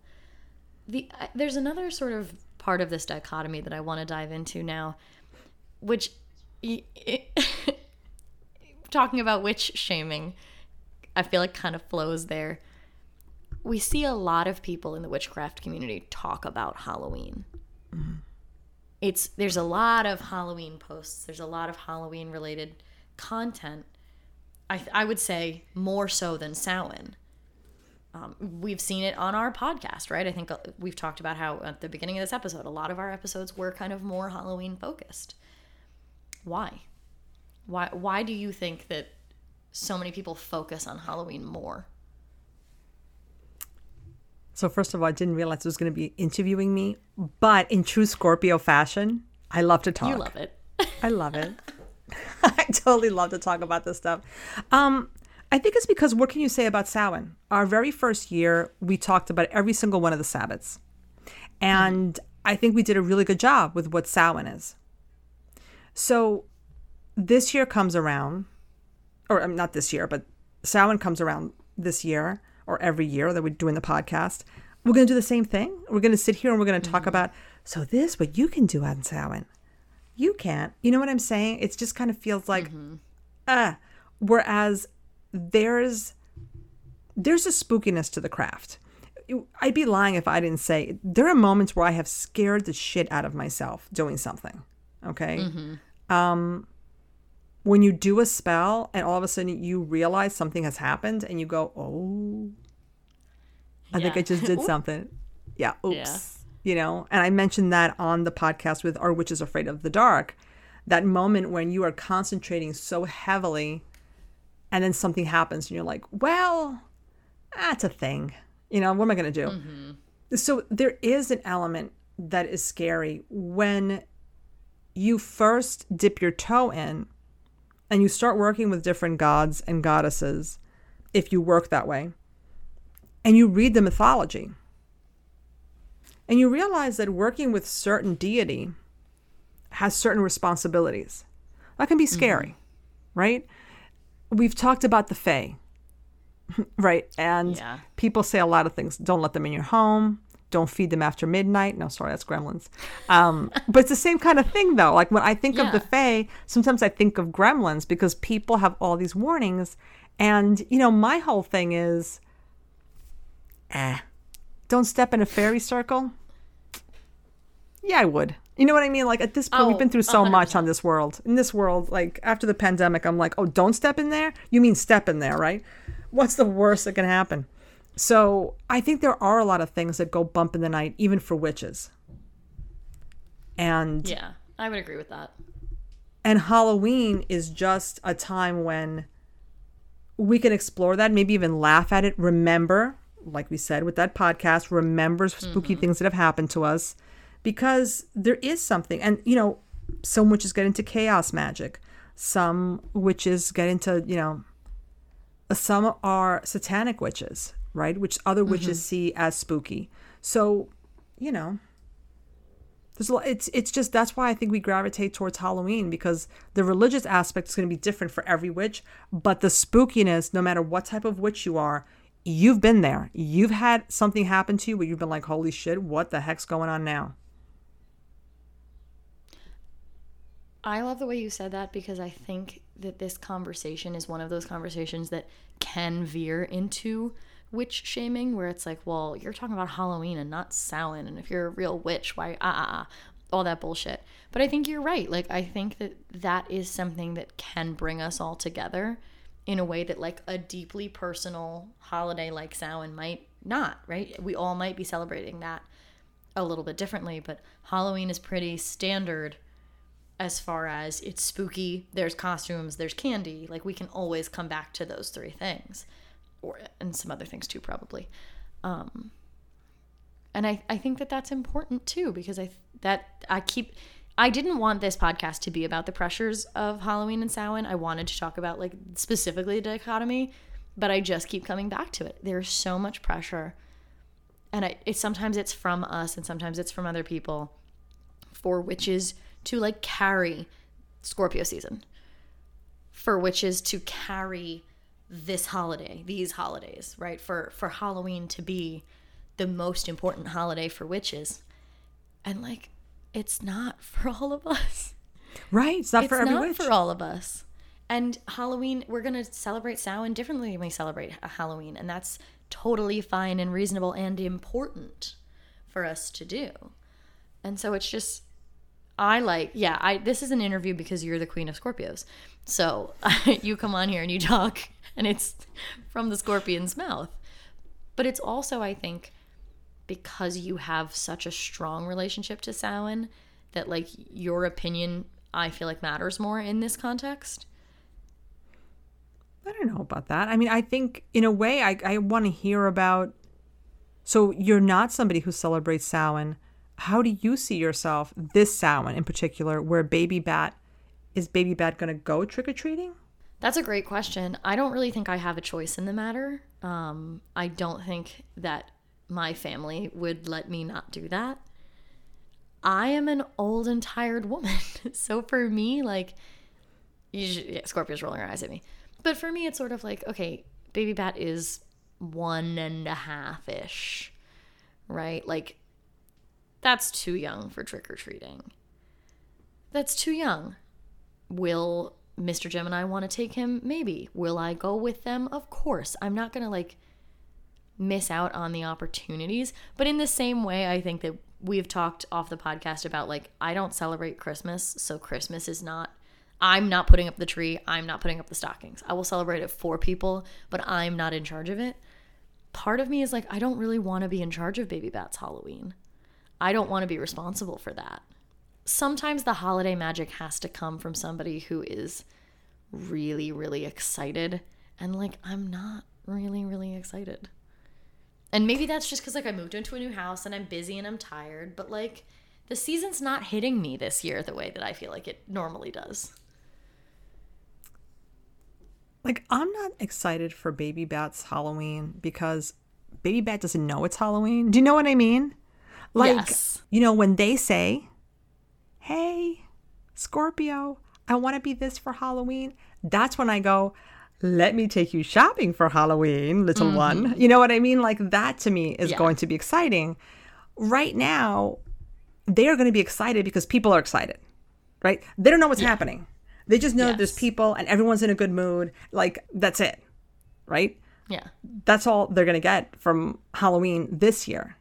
The uh, there's another sort of part of this dichotomy that I want to dive into now, which y- it, talking about witch shaming, I feel like kind of flows there. We see a lot of people in the witchcraft community talk about Halloween. It's there's a lot of Halloween posts. There's a lot of Halloween related content. I I would say more so than Samhain um, we've seen it on our podcast, right? I think uh, we've talked about how at the beginning of this episode, a lot of our episodes were kind of more Halloween focused. Why? Why? Why do you think that so many people focus on Halloween more? So first of all, I didn't realize it was going to be interviewing me, but in true Scorpio fashion, I love to talk. You love it. I love it. I totally love to talk about this stuff. Um, I think it's because what can you say about Samhain? Our very first year, we talked about every single one of the Sabbats. And I think we did a really good job with what Samhain is. So this year comes around, or um, not this year, but Samhain comes around this year or every year that we're doing the podcast. We're going to do the same thing. We're going to sit here and we're going to talk about, so this, what you can do on Samhain you can't. You know what I'm saying? It just kind of feels like, uh, whereas there's there's a spookiness to the craft. I'd be lying if I didn't say there are moments where I have scared the shit out of myself doing something. Okay. Um, when you do a spell and all of a sudden you realize something has happened and you go, oh, I think I just did something. Yeah. Oops. Yeah. You know, and I mentioned that on the podcast with Our Witch is Afraid of the Dark. That moment when you are concentrating so heavily and then something happens and you're like, well, that's a thing. You know, what am I going to do? Mm-hmm. So there is an element that is scary when you first dip your toe in and you start working with different gods and goddesses, if you work that way, and you read the mythology. And you realize that working with certain deity has certain responsibilities. That can be scary, mm-hmm. right? We've talked about the Fae, right? And Yeah. people say a lot of things. Don't let them in your home. Don't feed them after midnight. No, sorry, that's gremlins. Um, but it's the same kind of thing, though. Like when I think of the Yeah. Fae, sometimes I think of gremlins because people have all these warnings. And, you know, my whole thing is, eh, don't step in a fairy circle. Yeah, I would. You know what I mean? Like at this point, we've Oh, been through so much on this world. In this world, like after the pandemic, I'm like, oh, don't step in there? You mean step in there, right? What's the worst that can happen? So I think there are a lot of things that go bump in the night, even for witches. And Yeah, I would agree with that. and Halloween is just a time when we can explore that, maybe even laugh at it. Remember, like we said with that podcast, remember spooky mm-hmm. things that have happened to us because there is something. And, you know, some witches get into chaos magic, some witches get into, you know, some are satanic witches, right? Which other mm-hmm. witches see as spooky. So, you know, there's a lot, it's it's just that's why I think we gravitate towards Halloween because the religious aspect is going to be different for every witch, but the spookiness, no matter what type of witch you are, you've been there. You've had something happen to you where you've been like, "Holy shit, what the heck's going on now?" I love the way you said that because I think that this conversation is one of those conversations that can veer into witch shaming, where it's like, well, you're talking about Halloween and not Samhain, and if you're a real witch, why, ah, ah, ah, all that bullshit. But I think you're right. Like, I think that that is something that can bring us all together in a way that, like, a deeply personal holiday like Samhain might not, right? We all might be celebrating that a little bit differently, but Halloween is pretty standard as far as it's spooky, there's costumes, there's candy. Like we can always come back to those three things, or and some other things too, probably. Um, and I, I think that that's important too because I that I keep I didn't want this podcast to be about the pressures of Halloween and Samhain. I wanted to talk about like specifically the dichotomy, but I just keep coming back to it. There's so much pressure, and I, it sometimes it's from us and sometimes it's from other people for witches to like carry Scorpio season, for witches to carry this holiday, these holidays, right? For for Halloween to be the most important holiday for witches. And like it's not for all of us. Right. It's not It's for every not witch. for all of us. And Halloween, we're going to celebrate Samhain differently than we celebrate Halloween, and that's totally fine and reasonable and important for us to do. And so it's just I like, yeah, I this is an interview because you're the queen of Scorpios. So you come on here and you talk and it's from the scorpion's mouth. But it's also I think because you have such a strong relationship to Samhain that like your opinion I feel like matters more in this context. I don't know about that. I mean, I think in a way, I, I want to hear about. So you're not somebody who celebrates Samhain. How do you see yourself this Samhain in particular, where Baby Bat is Baby Bat going to go trick or treating? That's a great question. I don't really think I have a choice in the matter. Um, I don't think that my family would let me not do that. I am an old and tired woman. so for me, like, should, yeah, Scorpio's rolling her eyes at me. But for me, it's sort of like, okay, Baby Bat is one and a half ish, right? Like, that's too young for trick or treating. That's too young. Will Mr. Gemini want to take him? Maybe. Will I go with them? Of course. I'm not going to like miss out on the opportunities. But in the same way, I think that we've talked off the podcast about like, I don't celebrate Christmas. So Christmas is not, I'm not putting up the tree. I'm not putting up the stockings. I will celebrate it for people, but I'm not in charge of it. Part of me is like, I don't really want to be in charge of Baby Bat's Halloween. I don't want to be responsible for that. Sometimes the holiday magic has to come from somebody who is really, really excited. And like, I'm not really, really excited. And maybe that's just because like I moved into a new house and I'm busy and I'm tired, but like the season's not hitting me this year the way that I feel like it normally does. Like, I'm not excited for Baby Bat's Halloween because Baby Bat doesn't know it's Halloween. Do you know what I mean? Like, Yes. you know, when they say, hey, Scorpio, I want to be this for Halloween, that's when I go, let me take you shopping for Halloween, little mm-hmm. one. You know what I mean? Like, that to me is Yeah. going to be exciting. Right now, they are going to be excited because people are excited, right? They don't know what's happening. They just know that there's people and everyone's in a good mood. Like, that's it, right? Yeah. That's all they're going to get from Halloween this year.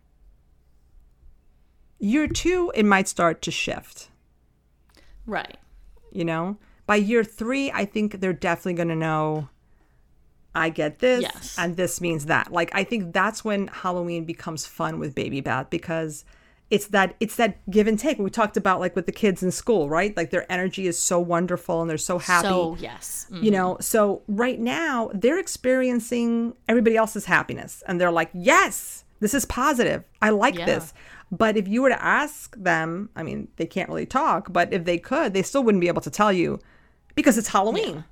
Year two, it might start to shift, Right. you know? By year three, I think they're definitely going to know I get this Yes. and this means that. Like, I think that's when Halloween becomes fun with Baby Bat because it's that it's that give and take we talked about like with the kids in school right like their energy is so wonderful and they're so happy So, yes. Mm. you know so right now they're experiencing everybody else's happiness and they're like yes this is positive i like Yeah. this but if you were to ask them i mean they can't really talk but if they could they still wouldn't be able to tell you because it's halloween.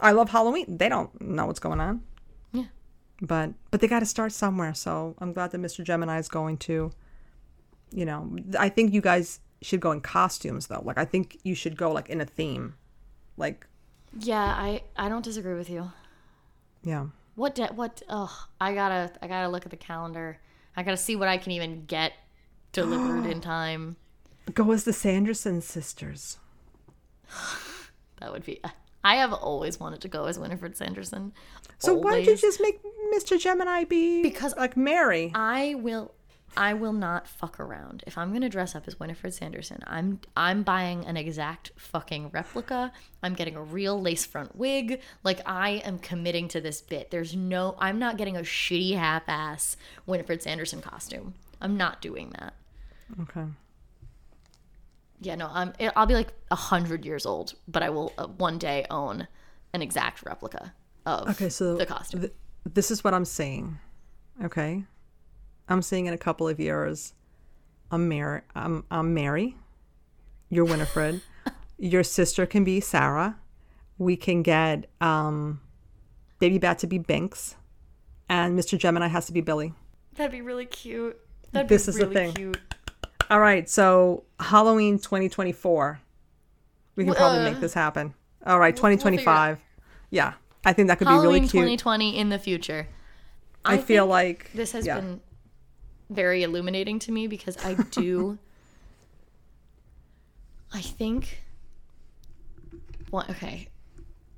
I love halloween. They don't know what's going on. Yeah. but but they got to start somewhere. So i'm glad that mr gemini is going to you know i think you guys should go in costumes though. Like i think you should go like in a theme. Like Yeah, I I don't disagree with you. yeah. What de- what oh, I got to I got to look at the calendar. I got to see what I can even get delivered in time. Go as the Sanderson sisters. That would be I have always wanted to go as Winifred Sanderson. So why don't you just make Mr. Gemini be Because like Mary? I will I will not fuck around. If I'm going to dress up as Winifred Sanderson, I'm I'm buying an exact fucking replica. I'm getting a real lace front wig. Like I am committing to this bit. There's no I'm not getting a shitty half-ass Winifred Sanderson costume. I'm not doing that. Okay. Yeah, no, I'm I'll be like a 100 years old, but I will uh, one day own an exact replica of Okay, so the costume. th- this is what I'm saying. Okay. I'm seeing in a couple of years, I'm Mary. I'm, I'm Mary. You're Winifred. Your sister can be Sarah. We can get um, Baby Bat to be Binks, and Mr. Gemini has to be Billy. That'd be really cute. That'd This be is the thing. cute. All right, so Halloween 2024. We can probably make Uh, this happen. All right, we'll out. 2025. Yeah, I think that could be really cute. 2020 in the future. I, feel think like this has yeah. been very illuminating to me because I do. I think. Well, okay.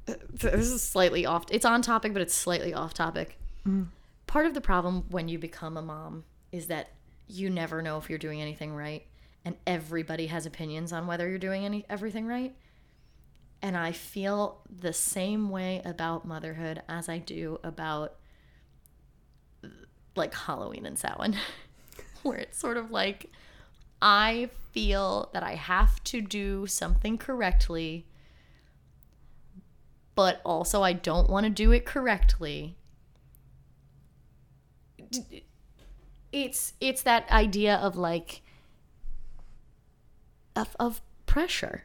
This is slightly off. It's on topic, but it's slightly off topic. Mm. Part of the problem when you become a mom is that you never know if you're doing anything right, and everybody has opinions on whether you're doing any everything right. And I feel the same way about motherhood as I do about like Halloween and Samhain, where it's sort of like I feel that I have to do something correctly, but also I don't want to do it correctly. D- It's it's that idea of like of of pressure,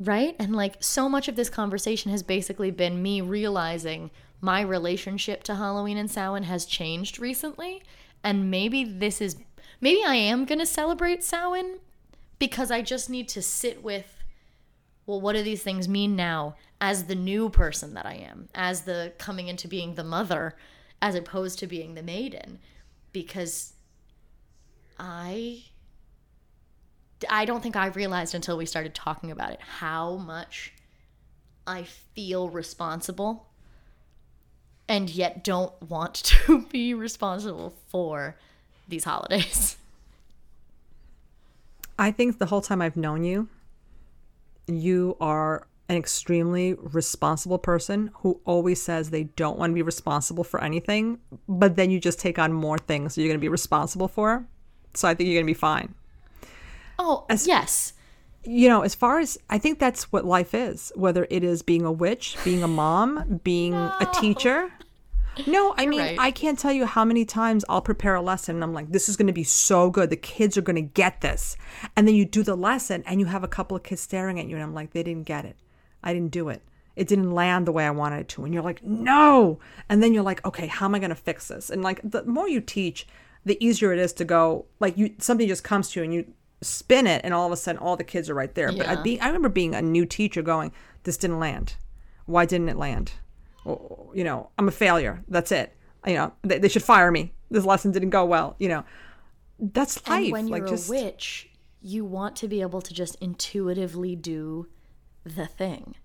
right? And like so much of this conversation has basically been me realizing my relationship to Halloween and Samhain has changed recently, and maybe this is maybe I am going to celebrate Samhain because I just need to sit with well, what do these things mean now as the new person that I am, as the coming into being the mother, as opposed to being the maiden? Because I. I don't think I realized until we started talking about it how much I feel responsible and yet don't want to be responsible for these holidays. I think the whole time I've known you, you are an extremely responsible person who always says they don't want to be responsible for anything, but then you just take on more things you're going to be responsible for. So I think you're going to be fine. Oh, yes. You know, as far as I think that's what life is, whether it is being a witch, being a mom, being a teacher. No, I mean, right. I can't tell you how many times I'll prepare a lesson and I'm like, this is going to be so good. The kids are going to get this. And then you do the lesson and you have a couple of kids staring at you and I'm like, they didn't get it. I didn't do it. It didn't land the way I wanted it to. And you're like, no. And then you're like, okay, how am I going to fix this? And like, the more you teach, the easier it is to go, like, you something just comes to you and you spin it and all of a sudden all the kids are right there. But I, Yeah. be, I remember being a new teacher going, this didn't land. Why didn't it land? Well, you know, I'm a failure. That's it. You know, they, they should fire me. This lesson didn't go well. You know, that's life. And when you're like just a witch, you want to be able to just intuitively do the thing.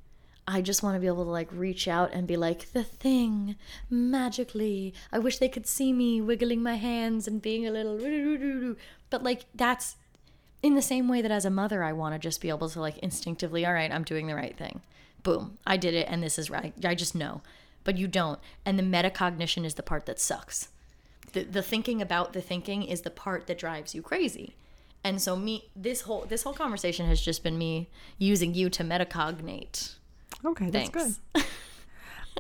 I just want to be able to like reach out and be like, the thing, magically. I wish they could see me wiggling my hands and being a little. But like, that's in the same way that as a mother, I want to just be able to like instinctively, all right, I'm doing the right thing. Boom, I did it and this is right. I just know. But you don't. And the metacognition is the part that sucks the, the thinking about the thinking is the part that drives you crazy and so me this whole this whole conversation has just been me using you to metacognate okay, that's thanks good.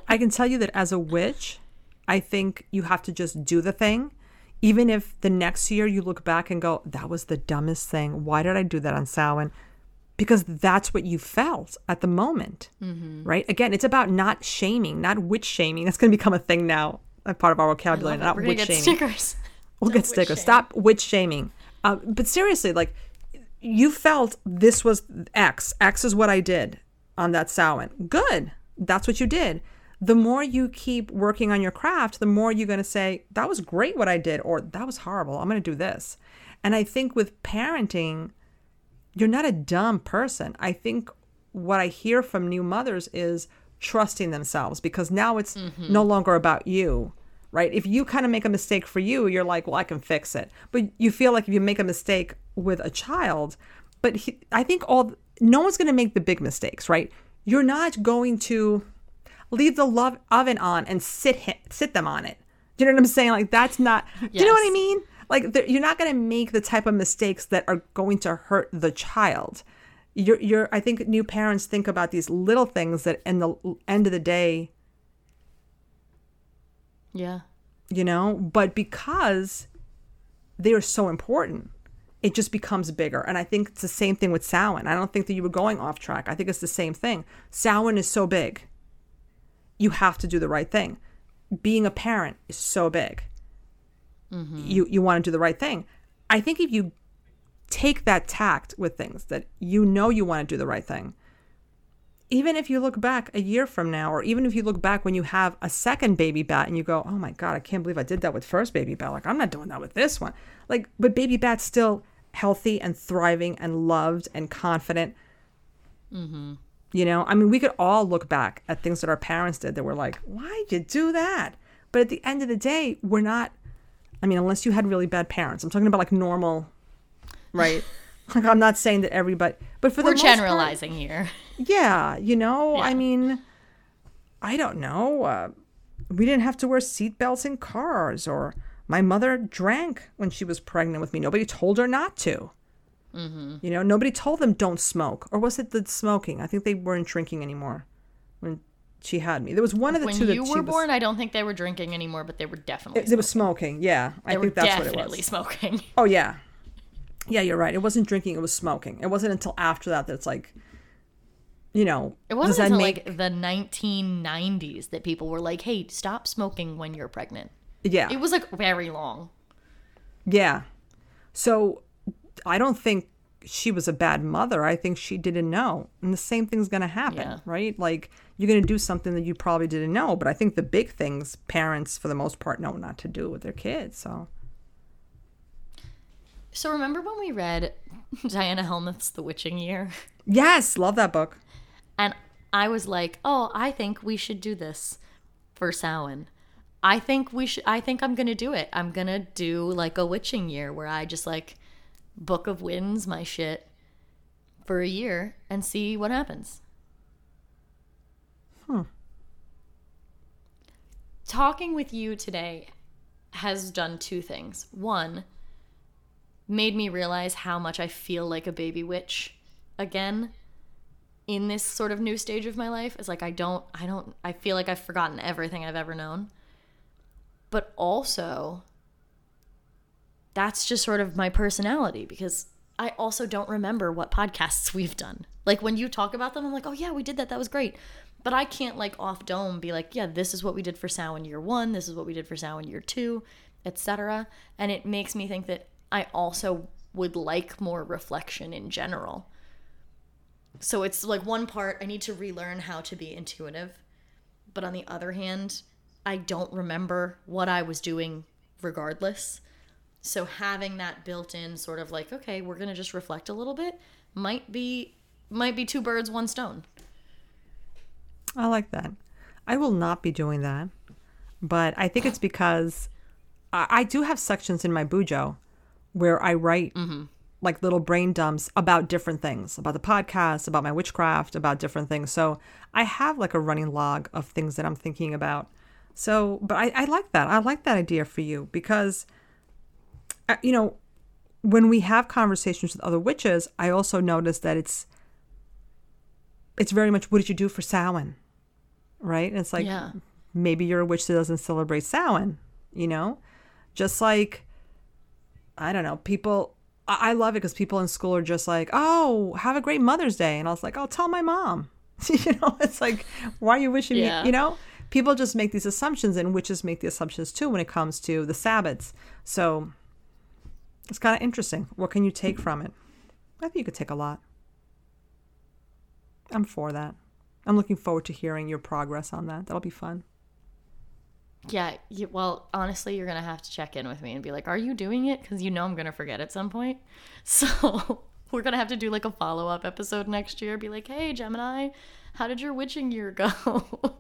I can tell you that as a witch, I think you have to just do the thing. Even if the next year you look back and go, that was the dumbest thing. Why did I do that on Samhain? Because that's what you felt at the moment, Mm-hmm. right? Again, it's about not shaming, not witch shaming. That's going to become a thing now, a part of our vocabulary, not we're witch get shaming. stickers We'll Don't get stickers. shame. Stop witch shaming. Uh, but seriously, like you felt this was X. X is what I did on that Samhain. Good. That's what you did. The more you keep working on your craft, the more you're going to say, that was great what I did, or that was horrible. I'm going to do this. And I think with parenting, you're not a dumb person. I think what I hear from new mothers is trusting themselves because now it's mm-hmm. no longer about you, right? If you kind of make a mistake for you, you're like, well, I can fix it. But you feel like if you make a mistake with a child, but he, I think all no one's going to make the big mistakes, right? You're not going to leave the love oven on and sit hi- sit them on it. Do you know what I'm saying? Like that's not. Do you know what I mean? Like the- you're not going to make the type of mistakes that are going to hurt the child. You're, you're. I think new parents think about these little things that, in the end of the day, yeah you know. But because they are so important. It just becomes bigger. And I think it's the same thing with Samhain. I don't think that you were going off track. I think it's the same thing. Samhain is so big. You have to do the right thing. Being a parent is so big. Mm-hmm. You you want to do the right thing. I think if you take that tact with things that you know you want to do the right thing, even if you look back a year from now, or even if you look back when you have a second baby bat and you go, oh my God, I can't believe I did that with first baby bat. Like, I'm not doing that with this one. Like, but baby bat's still healthy and thriving and loved and confident. Mm-hmm. You know, I mean, we could all look back at things that our parents did that were like, why'd you do that? But at the end of the day, we're not, I mean, unless you had really bad parents, I'm talking about like normal, right? like, I'm not saying that everybody, but for We're the most part- generalizing here. Yeah, you know, I mean, I don't know. Uh, we didn't have to wear seatbelts in cars, or my mother drank when she was pregnant with me. Nobody told her not to. Mm-hmm. You know, nobody told them don't smoke, or was it the smoking? I think they weren't drinking anymore when she had me. There was one of the When two that you were was, born, I don't think they were drinking anymore, but they were definitely. It, was smoking. Yeah, I they were think that's what it was. definitely smoking. Oh yeah, yeah, you're right. It wasn't drinking; it was smoking. It wasn't until after that that it's like, you know, It wasn't until make like the 1990s that people were like, "Hey, stop smoking when you're pregnant." yeah It was like very long. Yeah. So I don't think she was a bad mother. I think she didn't know. And the same thing's going to happen, Yeah. right? Like you're going to do something that you probably didn't know. But I think the big things parents, for the most part, know not to do with their kids. So, So remember when we read Diana Helmuth's The Witching Year? yes, love that book. And I was like, "Oh, I think we should do this for Samhain. I think we should I think I'm going to do it. I'm going to do like a witching year where I just like book of winds my shit for a year and see what happens." Hmm. Talking with you today has done two things. One, made me realize how much I feel like a baby witch again in this sort of new stage of my life. It's like I don't I don't I feel like I've forgotten everything I've ever known. But also that's just sort of my personality because I also don't remember what podcasts we've done. Like when you talk about them, I'm like, oh yeah, we did that. That was great. But I can't like off dome be like, yeah, this is what we did for Samhain year one. This is what we did for Samhain year two, etc. And it makes me think that I also would like more reflection in general. So it's like one part I need to relearn how to be intuitive. But on the other hand, I don't remember what I was doing regardless. So having that built in sort of like, okay, we're going to just reflect a little bit might be might be two birds one stone. I like that. I will not be doing that. But I think it's because I, I do have sections in my Bujo where I write mm-hmm. Like little brain dumps about different things, about the podcast, about my witchcraft, about different things. So I have like a running log of things that I'm thinking about. So, but I, I like that. I like that idea for you because, uh, you know, when we have conversations with other witches, I also notice that it's it's very much what did you do for Samhain, right? And it's like Yeah. maybe you're a witch that doesn't celebrate Samhain, you know, just like I don't know, people. I love it because people in school are just like, "Oh, have a great Mother's Day," and I was like, "I'll tell my mom." you know, it's like, why are you wishing Yeah. me? You know, people just make these assumptions, and witches make the assumptions too when it comes to the Sabbats. So it's kind of interesting. What can you take from it? I think you could take a lot. I'm for that. I'm looking forward to hearing your progress on that. That'll be fun. Yeah, you, well, honestly, you're going to have to check in with me and be like, "Are you doing it?" cuz you know I'm going to forget at some point. So, we're going to have to do like a follow-up episode next year. Be like, "Hey, Gemini, how did your witching year go?"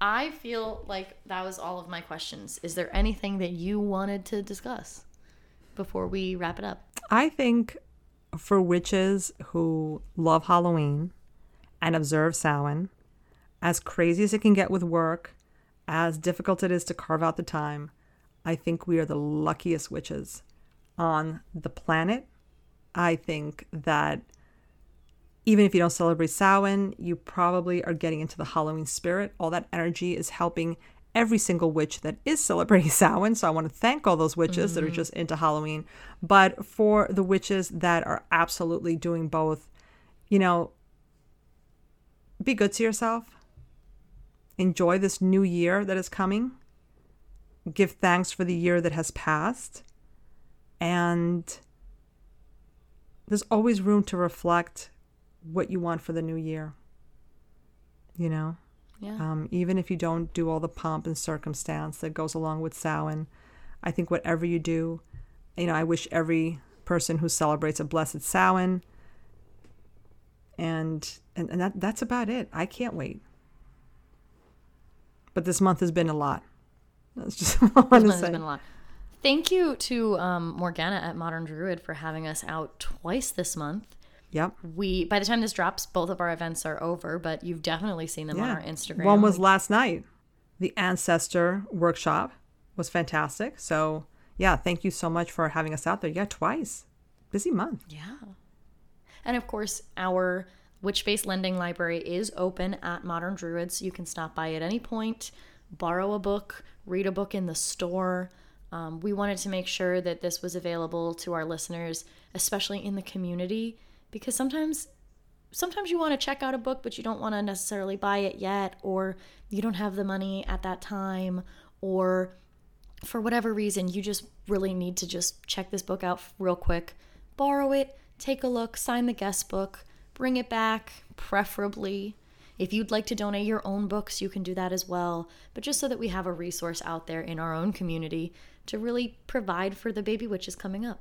I feel like that was all of my questions. Is there anything that you wanted to discuss before we wrap it up? I think for witches who love Halloween and observe Samhain, as crazy as it can get with work, as difficult it is to carve out the time, I think we are the luckiest witches on the planet. I think that even if you don't celebrate Samhain, you probably are getting into the Halloween spirit. All that energy is helping every single witch that is celebrating Samhain. So I want to thank all those witches that are mm-hmm. just into Halloween. But for the witches that are absolutely doing both, you know, be good to yourself. Enjoy this new year that is coming. Give thanks for the year that has passed. And there's always room to reflect what you want for the new year. You know? Yeah. Um, even if you don't do all the pomp and circumstance that goes along with Samhain, I think whatever you do, you know, I wish every person who celebrates a blessed Samhain. And and, and that that's about it. I can't wait. But this month has been a lot. That's just what I want This to month has been a lot. Thank you to um, Morgana at Modern Druid for having us out twice this month. Yep. We by the time this drops, both of our events are over, but you've definitely seen them on our Instagram. One was last night. The Ancestor workshop was fantastic. So, yeah, thank you so much for having us out there. Yeah, twice. Busy month. Yeah. And of course, our Witch Lending Library is open at Modern Druids. You can stop by at any point, borrow a book, read a book in the store. Um, we wanted to make sure that this was available to our listeners, especially in the community, because sometimes sometimes you want to check out a book but you don't want to necessarily buy it yet or you don't have the money at that time or for whatever reason you just really need to just check this book out real quick borrow it take a look sign the guest book bring it back preferably if you'd like to donate your own books you can do that as well but just so that we have a resource out there in our own community to really provide for the baby witches coming up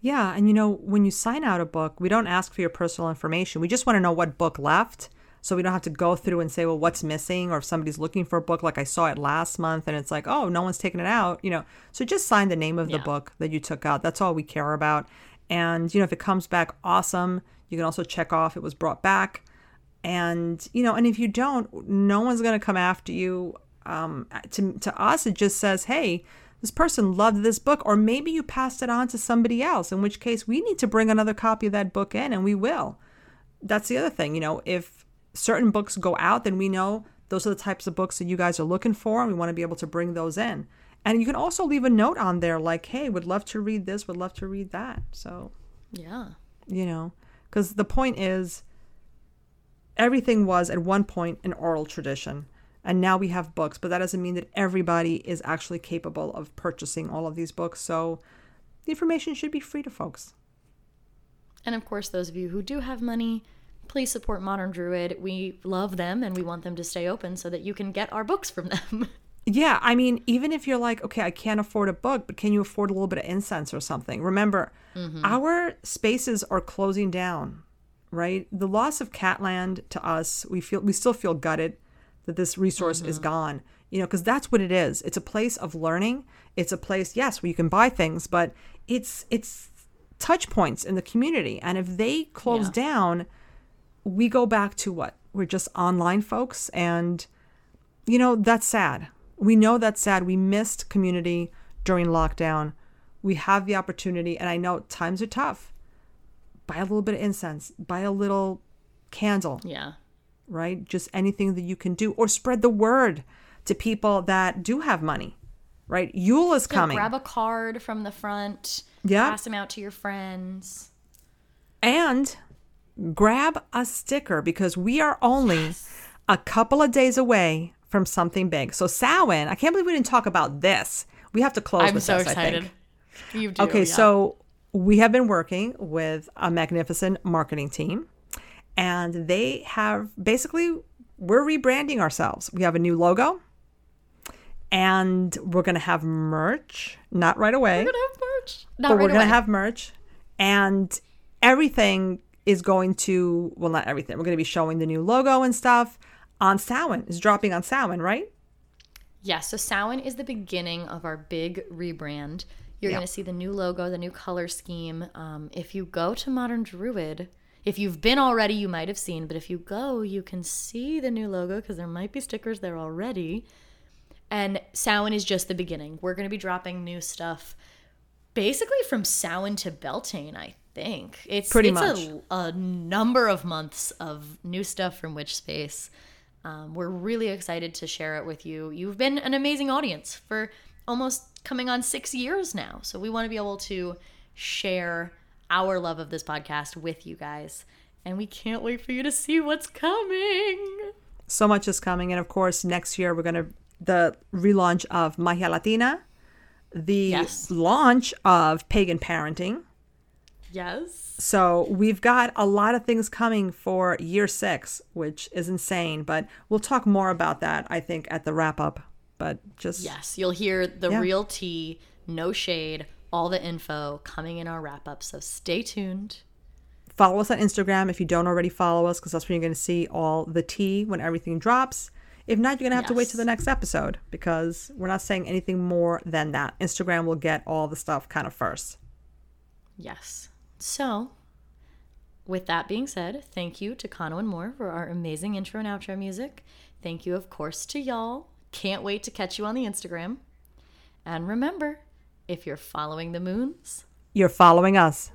Yeah, and you know, when you sign out a book, we don't ask for your personal information. We just want to know what book left. So we don't have to go through and say, well, what's missing? Or if somebody's looking for a book, like I saw it last month and it's like, oh, no one's taken it out, you know. So just sign the name of the Yeah. book that you took out. That's all we care about. And, you know, if it comes back, awesome. You can also check off it was brought back. And, you know, and if you don't, no one's going to come after you. Um, to, to us, it just says, hey, this person loved this book, or maybe you passed it on to somebody else, in which case we need to bring another copy of that book in, and we will. That's the other thing, you know, if certain books go out, then we know those are the types of books that you guys are looking for, and we want to be able to bring those in. And you can also leave a note on there like, hey, would love to read this, would love to read that. So, yeah you know, because the point is, everything was at one point an oral tradition. And now we have books, but that doesn't mean that everybody is actually capable of purchasing all of these books. So the information should be free to folks. And of course, those of you who do have money, please support Modern Druid. We love them and we want them to stay open so that you can get our books from them. Yeah, I mean, even if you're like, okay, I can't afford a book, but can you afford a little bit of incense or something? Remember, mm-hmm. our spaces are closing down, right? The loss of Catland to us, we feel we still feel gutted that this resource is mm-hmm. gone. You know, because that's what it is. It's a place of learning. It's a place, yes, where you can buy things, but it's it's touch points in the community. And if they close Yeah. down, we go back to what? We're just online folks and you know, that's sad. We know that's sad. We missed community during lockdown. We have the opportunity, and I know times are tough. Buy a little bit of incense, buy a little candle, yeah. right? Just anything that you can do, or spread the word to people that do have money, right? Yule is Yeah, coming. grab a card from the front. Yeah. Pass them out to your friends. and grab a sticker because we are only a couple of days away from something big. So Samhain, I can't believe we didn't talk about this. We have to close I'm with so this, I think. excited. You do. Okay, yeah. so we have been working with a magnificent marketing team, and they have basically we're rebranding ourselves. We have a new logo, and we're gonna have merch. Not right away, we're gonna have merch. Not but right we're gonna away. have merch, and everything is going to well, not everything. We're gonna be showing the new logo and stuff on Samhain. Is dropping on Samhain, right? Yeah, so Samhain is the beginning of our big rebrand. You're Yeah. going to see the new logo, the new color scheme. Um, if you go to Modern Druid, if you've been already, you might have seen, but if you go, you can see the new logo because there might be stickers there already. And Samhain is just the beginning. We're going to be dropping new stuff basically from Samhain to Beltane, I think. It's Pretty it's much. A, a number of months of new stuff from Witch Space. Um, we're really excited to share it with you. You've been an amazing audience for almost coming on six years now. So we want to be able to share our love of this podcast with you guys. And we can't wait for you to see what's coming. So much is coming. And of course, next year we're going to, the relaunch of Magia Latina, the Yes. launch of Pagan Parenting. Yes. So we've got a lot of things coming for year six, which is insane. But we'll talk more about that, I think, at the wrap up. But just Yes. You'll hear the Yeah. real tea, no shade, all the info coming in our wrap up. So stay tuned. follow us on Instagram if you don't already follow us, because that's when you're going to see all the tea when everything drops. If not, you're going to have to wait Yes. till the next episode because we're not saying anything more than that. Instagram will get all the stuff kind of first. Yes. So, with that being said, thank you to Kano and Moore for our amazing intro and outro music. Thank you, of course, to y'all. Can't wait to catch you on the Instagram. And remember, if you're following the moons, You're following us.